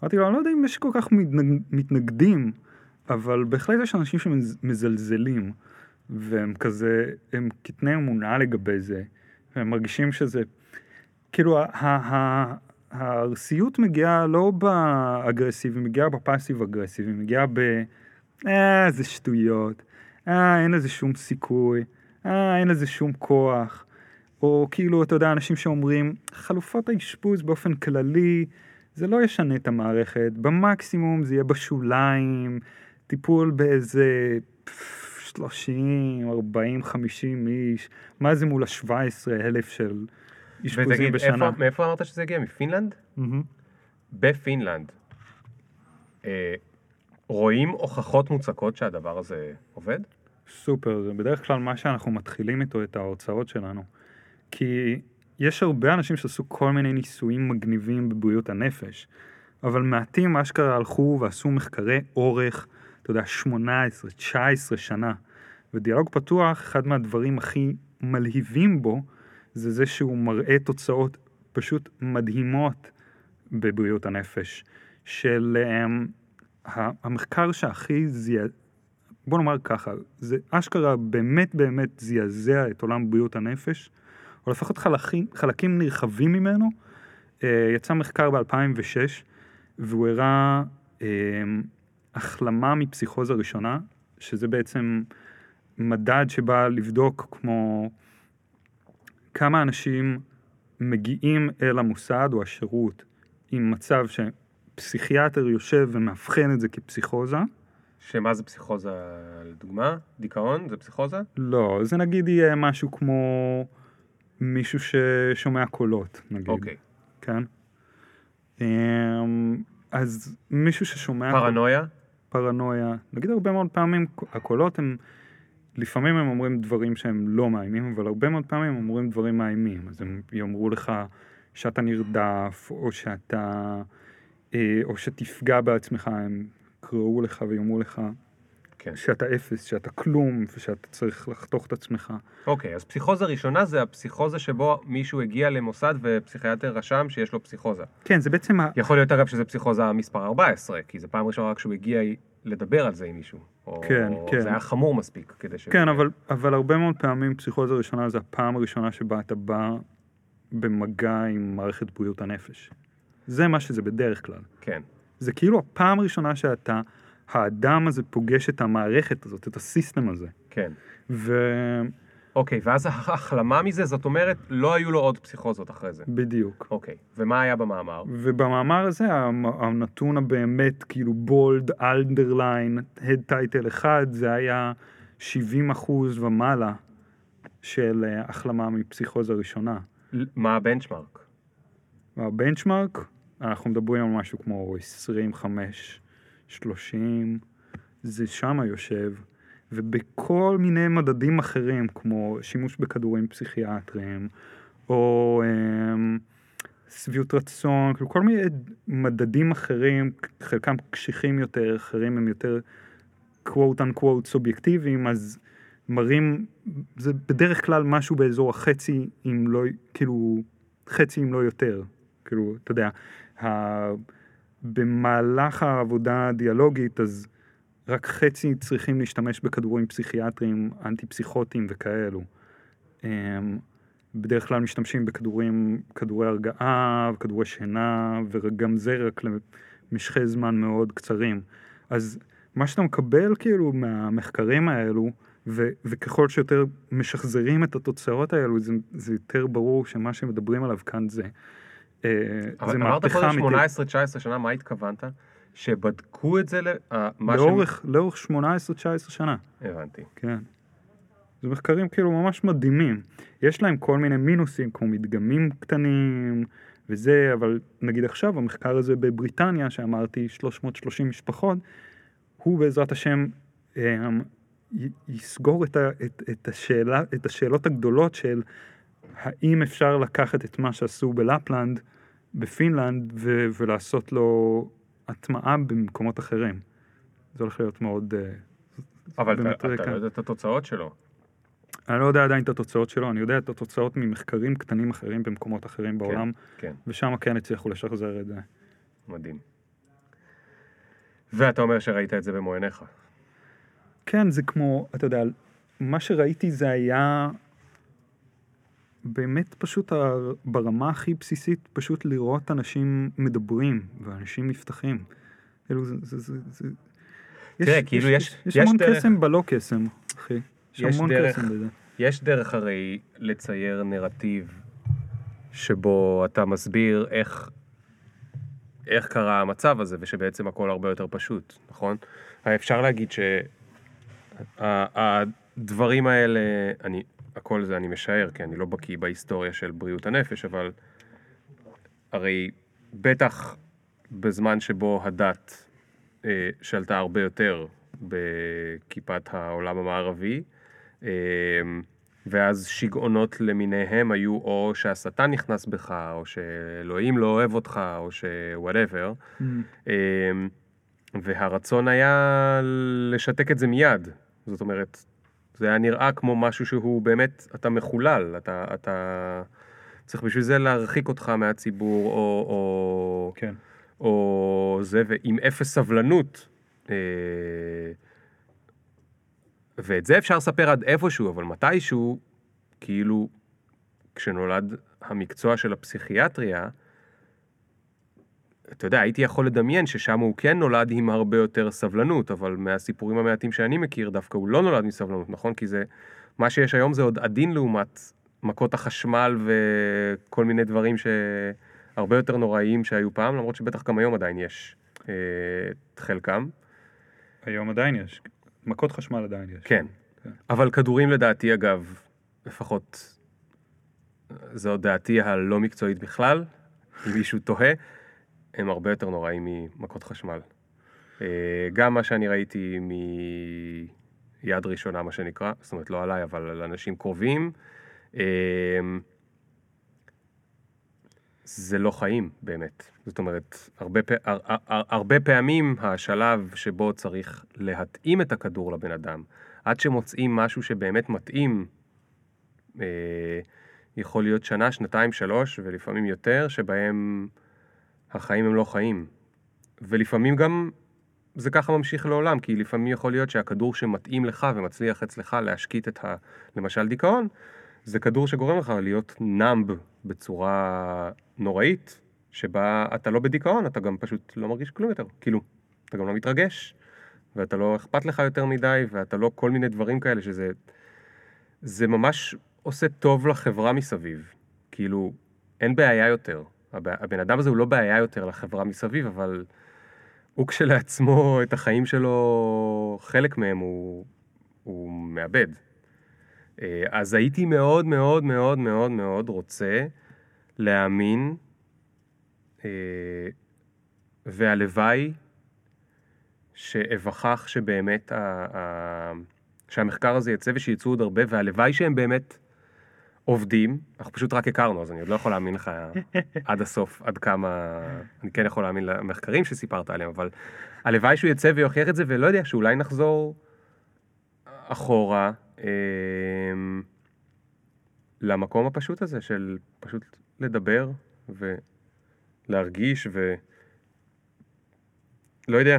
אמרתי לו, אני לא יודע אם יש כל כך מתנג... מתנגדים, אבל בהחלט יש אנשים שמזלזלים, והם כזה, הם קטני אמונה לגבי זה, והם מרגישים שזה, כאילו, הארסיות מגיעה לא באגרסיבי, היא מגיעה בפאסיב אגרסיבי, היא מגיעה ב... אה, זה שטויות, אה, אין לזה שום סיכוי, אה, אין לזה שום כוח. או כאילו, אתה יודע, אנשים שאומרים, חלופות האשפוז באופן כללי, זה לא ישנה את המערכת, במקסימום זה יהיה בשוליים, טיפול באיזה 30, 40, 50 איש, מה זה מול ה-17 אלף של אשפוזים ותגיד, בשנה? איפה, מאיפה אמרת שזה הגיע? מפינלנד? בפינלנד. אה, רואים הוכחות מוצקות שהדבר הזה עובד? סופר, זה בדרך כלל מה שאנחנו מתחילים איתו את ההוצאות שלנו. כי יש הרבה אנשים שעשו כל מיני ניסויים מגניבים בבריאות הנפש, אבל מעטים אשכרה הלכו ועשו מחקרי אורך, אתה יודע, 18, 19 שנה. ודיאלוג פתוח, אחד מהדברים הכי מלהיבים בו, זה זה שהוא מראה תוצאות פשוט מדהימות בבריאות הנפש. של um, המחקר שהכי זיע... בוא נאמר ככה, זה אשכרה באמת באמת זעזע את עולם בריאות הנפש, או לפחות חלקים, חלקים נרחבים ממנו. אה, יצא מחקר ב-2006, והוא הראה אה, החלמה מפסיכוזה ראשונה, שזה בעצם מדד שבא לבדוק כמו כמה אנשים מגיעים אל המוסד או השירות עם מצב שפסיכיאטר יושב ומאבחן את זה כפסיכוזה. שמה זה פסיכוזה לדוגמה? דיכאון? זה פסיכוזה? לא, זה נגיד יהיה משהו כמו מישהו ששומע קולות, נגיד. אוקיי. כן? אמ, אז מישהו ששומע... פרנויה? פרנויה. נגיד הרבה מאוד פעמים הקולות הם, לפעמים הם אומרים דברים שהם לא מאיימים, אבל הרבה מאוד פעמים הם אומרים דברים מאיימים. אז הם יאמרו לך שאתה נרדף, או שאתה, אה, או שתפגע בעצמך, הם יקראו לך ויאמרו לך כן. שאתה אפס, שאתה כלום, ושאתה צריך לחתוך את עצמך. אוקיי, אז פסיכוזה ראשונה זה הפסיכוזה שבו מישהו הגיע למוסד ופסיכיאטר רשם שיש לו פסיכוזה. כן, זה בעצם, ה- יכול להיות אגב שזה פסיכוזה מספר 14, כי זה פעם ראשונה רק שהוא הגיע לדבר על זה עם מישהו. או, כן, או כן. זה היה חמור מספיק כדי ש... כן, אבל, אבל הרבה מאוד פעמים פסיכוזה ראשונה זה הפעם הראשונה שבה אתה בא במגע עם מערכת בריאות הנפש. זה מה שזה בדרך כלל. כן. זה כאילו הפעם הראשונה שאתה, האדם הזה פוגש את המערכת הזאת, את הסיסטם הזה. כן. ובדיוק, אוקיי, ואז ההחלמה מזה, זאת אומרת, לא היו לו עוד פסיכוזות אחרי זה. אוקיי, ומה היה במאמר? ובמאמר הזה הנתון הבאמת כאילו bold, underline, head title אחד, זה היה 70 אחוז ומעלה של אה, החלמה מפסיכוזה ראשונה. מה ה benchmark? וה benchmark, אנחנו מדברים על משהו כמו 25, 30, זה שמה יושב, ובכל מיני מדדים אחרים, כמו שימוש בכדורים פסיכיאטריים, או אמ, שביעות רצון, כאילו כל מיני מדדים אחרים, חלקם קשיחים יותר, אחרים הם יותר quote unquote סובייקטיביים, אז מראים, זה בדרך כלל משהו באזור החצי, אם לא, כאילו, חצי אם לא יותר. כאילו, אתה יודע. במהלך העבודה הדיאלוגית, אז רק חצי צריכים להשתמש בכדורים פסיכיאטריים, אנטי-פסיכוטיים וכאלו. אמ, בדרך כלל משתמשים בכדורים, כדורי הרגעה, וכדורי שינה, וגם זה רק למשכי זמן מאוד קצרים. אז מה שאתה מקבל כאילו מהמחקרים האלו, ו- וככל שיותר משחזרים את התוצאות האלו, זה, זה יותר ברור שמה שמדברים עליו כאן זה, אה, אבל זה אמרת מהפכה קודם אמיתית. 18-19 שנה, מה התכוונת? שבדקו את זה. אה, לאורך, לאורך 18-19 שנה, הבנתי. כן. זה מחקרים כאילו ממש מדהימים. יש להם כל מיני מינוסים כמו מדגמים קטנים וזה, אבל נגיד עכשיו המחקר הזה בבריטניה, שאמרתי 330 משפחות, הוא בעזרת השם אה, י- יסגור את, ה, את, את, השאלה, את השאלות הגדולות של האם אפשר לקחת את מה שעשו בלפלנד, בפינלנד, ו, ולעשות לו הטמעה במקומות אחרים. זה הולך להיות מאוד... אה, אבל אתה אתה רקע. לא יודע את התוצאות שלו. אני לא יודע עדיין את התוצאות שלו, אני יודע את התוצאות ממחקרים קטנים אחרים במקומות אחרים בעולם, כן, ושם כן הצליחו לשחזר את זה. מדהים. ואתה אומר שראית את זה במו עיניך. כן, זה כמו, אתה יודע, מה שראיתי זה היה באמת פשוט ברמה הכי בסיסית, פשוט לראות אנשים מדברים ואנשים נפתחים. כאילו זה, זה, זה, זה... תראה, כאילו יש- יש, יש המון דרך- קסם בלא קסם, אחי. יש, יש המון דרך- קסם בזה. יש דרך הרי לצייר נרטיב שבו אתה מסביר איך, איך קרה המצב הזה ושבעצם הכל הרבה יותר פשוט, נכון? אפשר להגיד שהדברים האלה, אני, הכל זה אני משער, כי אני לא בקיא בהיסטוריה של בריאות הנפש, אבל הרי בטח בזמן שבו הדת אה, שלטה הרבה יותר בכיפת העולם המערבי, אה, ואז שיגעונות למיניהם היו או שהשטן נכנס בך, או שאלוהים לא אוהב אותך, או שוואטאבר. אמ, והרצון היה לשתק את זה מיד. זאת אומרת, זה היה נראה כמו משהו שהוא באמת, אתה מחולל, אתה, אתה צריך בשביל זה להרחיק אותך מהציבור, או, או, כן. או זה, ועם אפס סבלנות. אה, ואת זה אפשר לספר עד איפשהו, אבל מתישהו, כאילו, כשנולד המקצוע של הפסיכיאטריה, אתה יודע, הייתי יכול לדמיין ששם הוא כן נולד עם הרבה יותר סבלנות, אבל מהסיפורים המעטים שאני מכיר, דווקא הוא לא נולד מסבלנות, נכון? כי זה, מה שיש היום זה עוד עדין לעומת מכות החשמל וכל מיני דברים שהרבה יותר נוראיים שהיו פעם, למרות שבטח גם היום עדיין יש אה, את חלקם. היום עדיין יש. מכות חשמל עדיין יש. כן. כן. אבל כדורים לדעתי, אגב, לפחות, זו דעתי הלא מקצועית בכלל, אם מישהו תוהה, הם הרבה יותר נוראים ממכות חשמל. אה, גם מה שאני ראיתי מיד ראשונה, מה שנקרא, זאת אומרת, לא עליי, אבל על אנשים קרובים, אה, זה לא חיים באמת. זאת אומרת, הרבה, פעמים השלב שבו צריך להתאים את הכדור לבן אדם, עד שמוצאים משהו שבאמת מתאים, אה, יכול להיות שנה, שנתיים, שלוש, ולפעמים יותר, שבהם החיים הם לא חיים. ולפעמים גם זה ככה ממשיך לעולם, כי לפעמים יכול להיות שהכדור שמתאים לך ומצליח אצלך להשקיט את ה... למשל דיכאון, זה כדור שגורם לך להיות נאמב בצורה נוראית, שבה אתה לא בדיכאון, אתה גם פשוט לא מרגיש כלום יותר. כאילו, אתה גם לא מתרגש, ואתה לא אכפת לך יותר מדי, ואתה לא כל מיני דברים כאלה, שזה... זה ממש עושה טוב לחברה מסביב. כאילו, אין בעיה יותר. הב- הבן אדם הזה הוא לא בעיה יותר לחברה מסביב, אבל הוא כשלעצמו, את החיים שלו, חלק מהם הוא, הוא מאבד. אה, אז הייתי מאוד מאוד מאוד מאוד מאוד רוצה להאמין, אה, והלוואי שאבכח שבאמת, ה, ה, שהמחקר הזה יצא ושיצאו עוד הרבה, והלוואי שהם באמת עובדים, אנחנו פשוט רק הכרנו, אז אני עוד לא יכול להאמין לך עד הסוף, עד כמה, אני כן יכול להאמין למחקרים שסיפרת עליהם, אבל הלוואי שהוא יצא ויוכיח את זה, ולא יודע, שאולי נחזור אחורה אמ, למקום הפשוט הזה של פשוט לדבר ולהרגיש ו... לא יודע.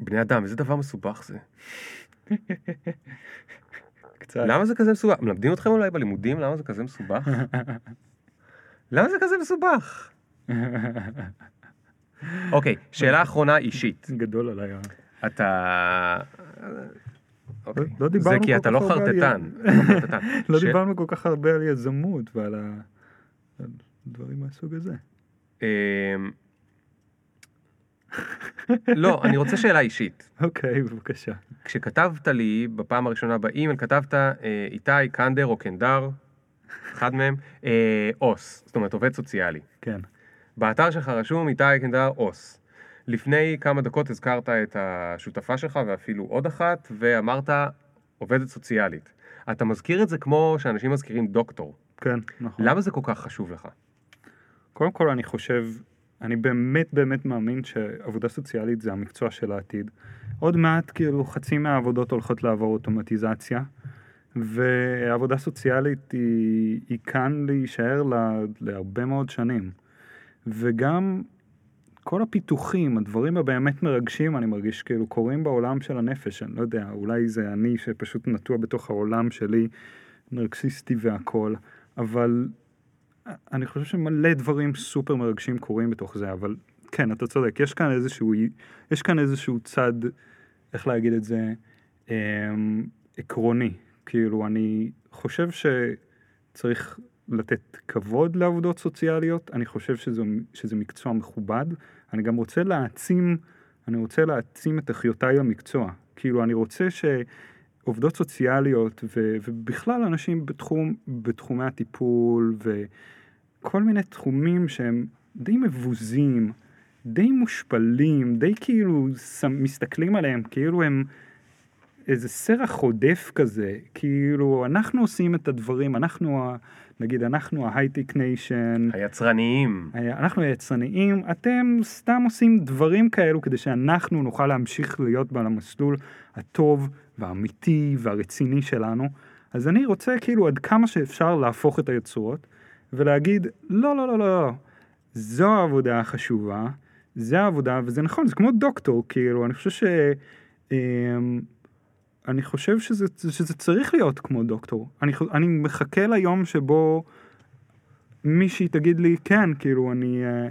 בני אדם, איזה דבר מסובך זה. קצת. למה זה כזה מסובך? מלמדים אתכם אולי בלימודים למה זה כזה מסובך? למה זה כזה מסובך? אוקיי, שאלה אחרונה אישית. גדול עליי. אתה... אוקיי. לא דיברנו זה כי כל אתה כך לא הרבה על חרטטן. י- אתה לא חרטטן. לא דיברנו כל כך הרבה על יזמות ועל ה- על דברים מהסוג הזה. לא, אני רוצה שאלה אישית. אוקיי, בבקשה. כשכתבת לי בפעם הראשונה באימייל, כתבת אה, איתי, קנדר או קנדר, אחד מהם, אה, עוס, זאת אומרת עובד סוציאלי. כן. באתר שלך רשום איתי קנדר עוס. לפני כמה דקות הזכרת את השותפה שלך ואפילו עוד אחת, ואמרת עובדת סוציאלית. אתה מזכיר את זה כמו שאנשים מזכירים דוקטור. כן, נכון. למה זה כל כך חשוב לך? קודם כל אני חושב, אני באמת באמת מאמין שעבודה סוציאלית זה המקצוע של העתיד. עוד מעט כאילו חצי מהעבודות הולכות לעבור אוטומטיזציה. ועבודה סוציאלית היא, היא כאן להישאר לה, להרבה מאוד שנים. וגם כל הפיתוחים, הדברים הבאמת מרגשים, אני מרגיש כאילו קורים בעולם של הנפש, אני לא יודע, אולי זה אני שפשוט נטוע בתוך העולם שלי, נרקסיסטי והכל, אבל אני חושב שמלא דברים סופר מרגשים קורים בתוך זה, אבל כן, אתה צודק, יש כאן איזשהו, יש כאן איזשהו צד, איך להגיד את זה, אה, עקרוני. כאילו, אני חושב שצריך לתת כבוד לעבודות סוציאליות, אני חושב שזה, שזה מקצוע מכובד, אני גם רוצה להעצים, אני רוצה להעצים את אחיותיי למקצוע. כאילו, אני רוצה שעובדות סוציאליות ו, ובכלל אנשים בתחום, בתחומי הטיפול וכל מיני תחומים שהם די מבוזים, די מושפלים, די כאילו מסתכלים עליהם כאילו הם איזה סרח עודף כזה, כאילו אנחנו עושים את הדברים, אנחנו, נגיד אנחנו ההייטק ניישן. היצרניים. אנחנו היצרניים, אתם סתם עושים דברים כאלו כדי שאנחנו נוכל להמשיך להיות על המסלול הטוב והאמיתי והרציני שלנו. אז אני רוצה כאילו עד כמה שאפשר להפוך את היצורות ולהגיד לא לא לא לא, לא. זו העבודה החשובה. זה העבודה, וזה נכון, זה כמו דוקטור, כאילו, אני חושב ש... אמ, אני חושב שזה, שזה צריך להיות כמו דוקטור. אני, אני מחכה ליום שבו מישהי תגיד לי, כן, כאילו, אני, אה,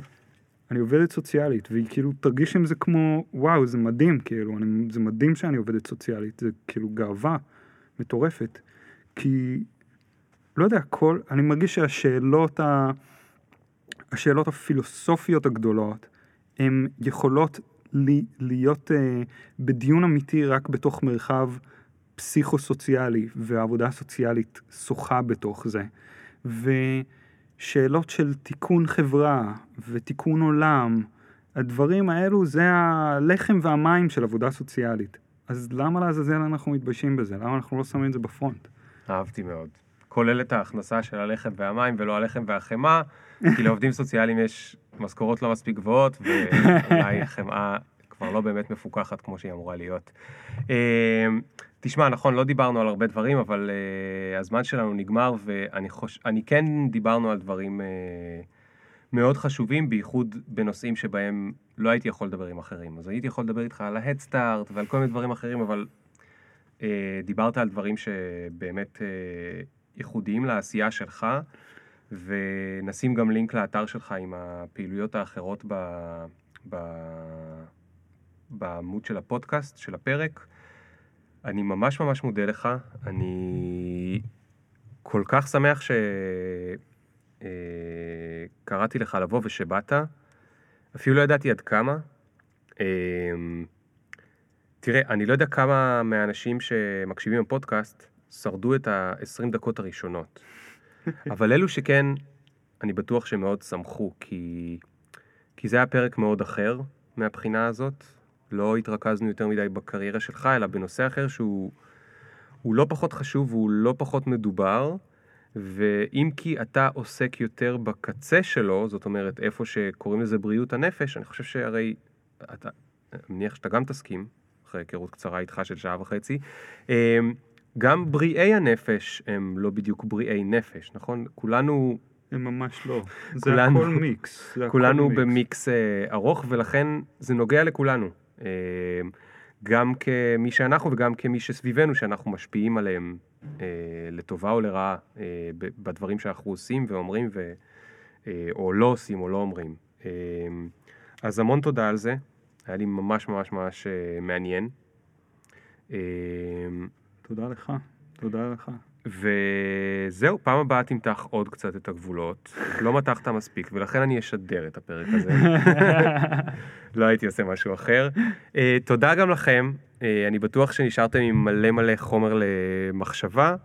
אני עובדת סוציאלית, והיא כאילו תרגיש עם זה כמו, וואו, זה מדהים, כאילו, אני, זה מדהים שאני עובדת סוציאלית, זה כאילו גאווה מטורפת. כי, לא יודע, כל, אני מרגיש שהשאלות ה... השאלות הפילוסופיות הגדולות, הן יכולות לי, להיות uh, בדיון אמיתי רק בתוך מרחב פסיכו-סוציאלי, והעבודה הסוציאלית שוחה בתוך זה. ושאלות של תיקון חברה ותיקון עולם, הדברים האלו זה הלחם והמים של עבודה סוציאלית. אז למה לעזאזל אנחנו מתביישים בזה? למה אנחנו לא שמים את זה בפרונט? אהבתי מאוד. כולל את ההכנסה של הלחם והמים ולא הלחם והחמאה, כי לעובדים סוציאליים יש משכורות לא מספיק גבוהות, ואולי החמאה כבר לא באמת מפוקחת כמו שהיא אמורה להיות. אמ, תשמע, נכון, לא דיברנו על הרבה דברים, אבל uh, הזמן שלנו נגמר, ואני חוש... כן דיברנו על דברים uh, מאוד חשובים, בייחוד בנושאים שבהם לא הייתי יכול לדבר עם אחרים. אז הייתי יכול לדבר איתך על Start ועל כל מיני דברים אחרים, אבל uh, דיברת על דברים שבאמת uh, ייחודיים לעשייה שלך, ונשים גם לינק לאתר שלך עם הפעילויות האחרות ב... ב... בעמוד של הפודקאסט, של הפרק. אני ממש ממש מודה לך, אני כל כך שמח שקראתי לך לבוא ושבאת, אפילו לא ידעתי עד כמה. אמ, תראה, אני לא יודע כמה מהאנשים שמקשיבים בפודקאסט שרדו את ה-20 דקות הראשונות, אבל אלו שכן, אני בטוח שמאוד שמחו, כי, כי זה היה פרק מאוד אחר מהבחינה הזאת. לא התרכזנו יותר מדי בקריירה שלך, אלא בנושא אחר שהוא לא פחות חשוב והוא לא פחות מדובר, ואם כי אתה עוסק יותר בקצה שלו, זאת אומרת, איפה שקוראים לזה בריאות הנפש, אני חושב שהרי, אתה, אני מניח שאתה גם תסכים, אחרי היכרות קצרה איתך של שעה וחצי, אמ, גם בריאי הנפש הם לא בדיוק בריאי נפש, נכון? כולנו... הם ממש לא. זה כולנו, הכל מיקס. זה כולנו הכל במיקס אה, ארוך, ולכן זה נוגע לכולנו. אמ, גם כמי שאנחנו וגם כמי שסביבנו, שאנחנו משפיעים עליהם אה, לטובה או לרעה אה, בדברים שאנחנו עושים ואומרים, ו, אה, או לא עושים או לא אומרים. אה, אז המון תודה על זה, היה לי ממש ממש ממש אה, מעניין. תודה לך, תודה לך. וזהו, פעם הבאה תמתח עוד קצת את הגבולות. לא מתחת מספיק, ולכן אני אשדר את הפרק הזה. לא הייתי עושה משהו אחר. Uh, תודה גם לכם, uh, אני בטוח שנשארתם עם מלא מלא חומר למחשבה,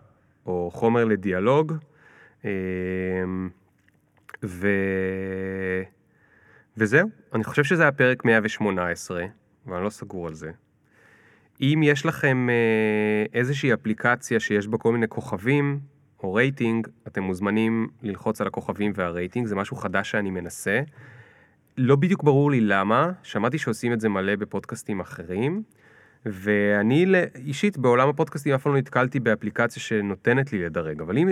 או חומר לדיאלוג. Uh, ו... וזהו, אני חושב שזה היה פרק 118, ואני לא סגור על זה. אם יש לכם אה, איזושהי אפליקציה שיש בה כל מיני כוכבים או רייטינג, אתם מוזמנים ללחוץ על הכוכבים והרייטינג, זה משהו חדש שאני מנסה. לא בדיוק ברור לי למה, שמעתי שעושים את זה מלא בפודקאסטים אחרים, ואני אישית בעולם הפודקאסטים אף פעם לא נתקלתי באפליקציה שנותנת לי לדרג, אבל אם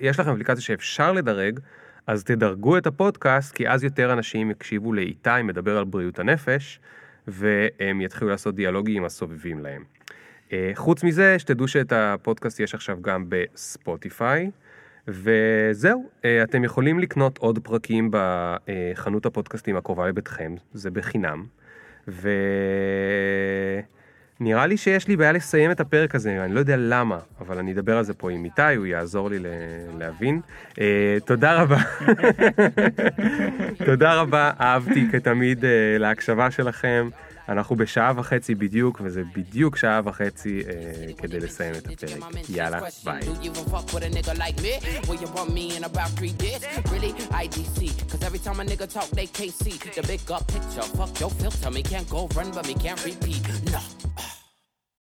יש לכם אפליקציה שאפשר לדרג, אז תדרגו את הפודקאסט, כי אז יותר אנשים יקשיבו לאיתי מדבר על בריאות הנפש, והם יתחילו לעשות דיאלוגים עם הסובבים להם. אה, חוץ מזה, שתדעו שאת הפודקאסט יש עכשיו גם בספוטיפיי, וזהו, אה, אתם יכולים לקנות עוד פרקים בחנות הפודקאסטים הקרובה לביתכם, זה בחינם, ונראה לי שיש לי בעיה לסיים את הפרק הזה, אני לא יודע למה, אבל אני אדבר על זה פה עם איתי, הוא יעזור לי להבין. אה, תודה רבה. תודה רבה, אהבתי כתמיד אה, להקשבה שלכם. אנחנו בשעה וחצי בדיוק, וזה בדיוק שעה וחצי אה, כדי לסיים את הפרק. יאללה, ביי. Really?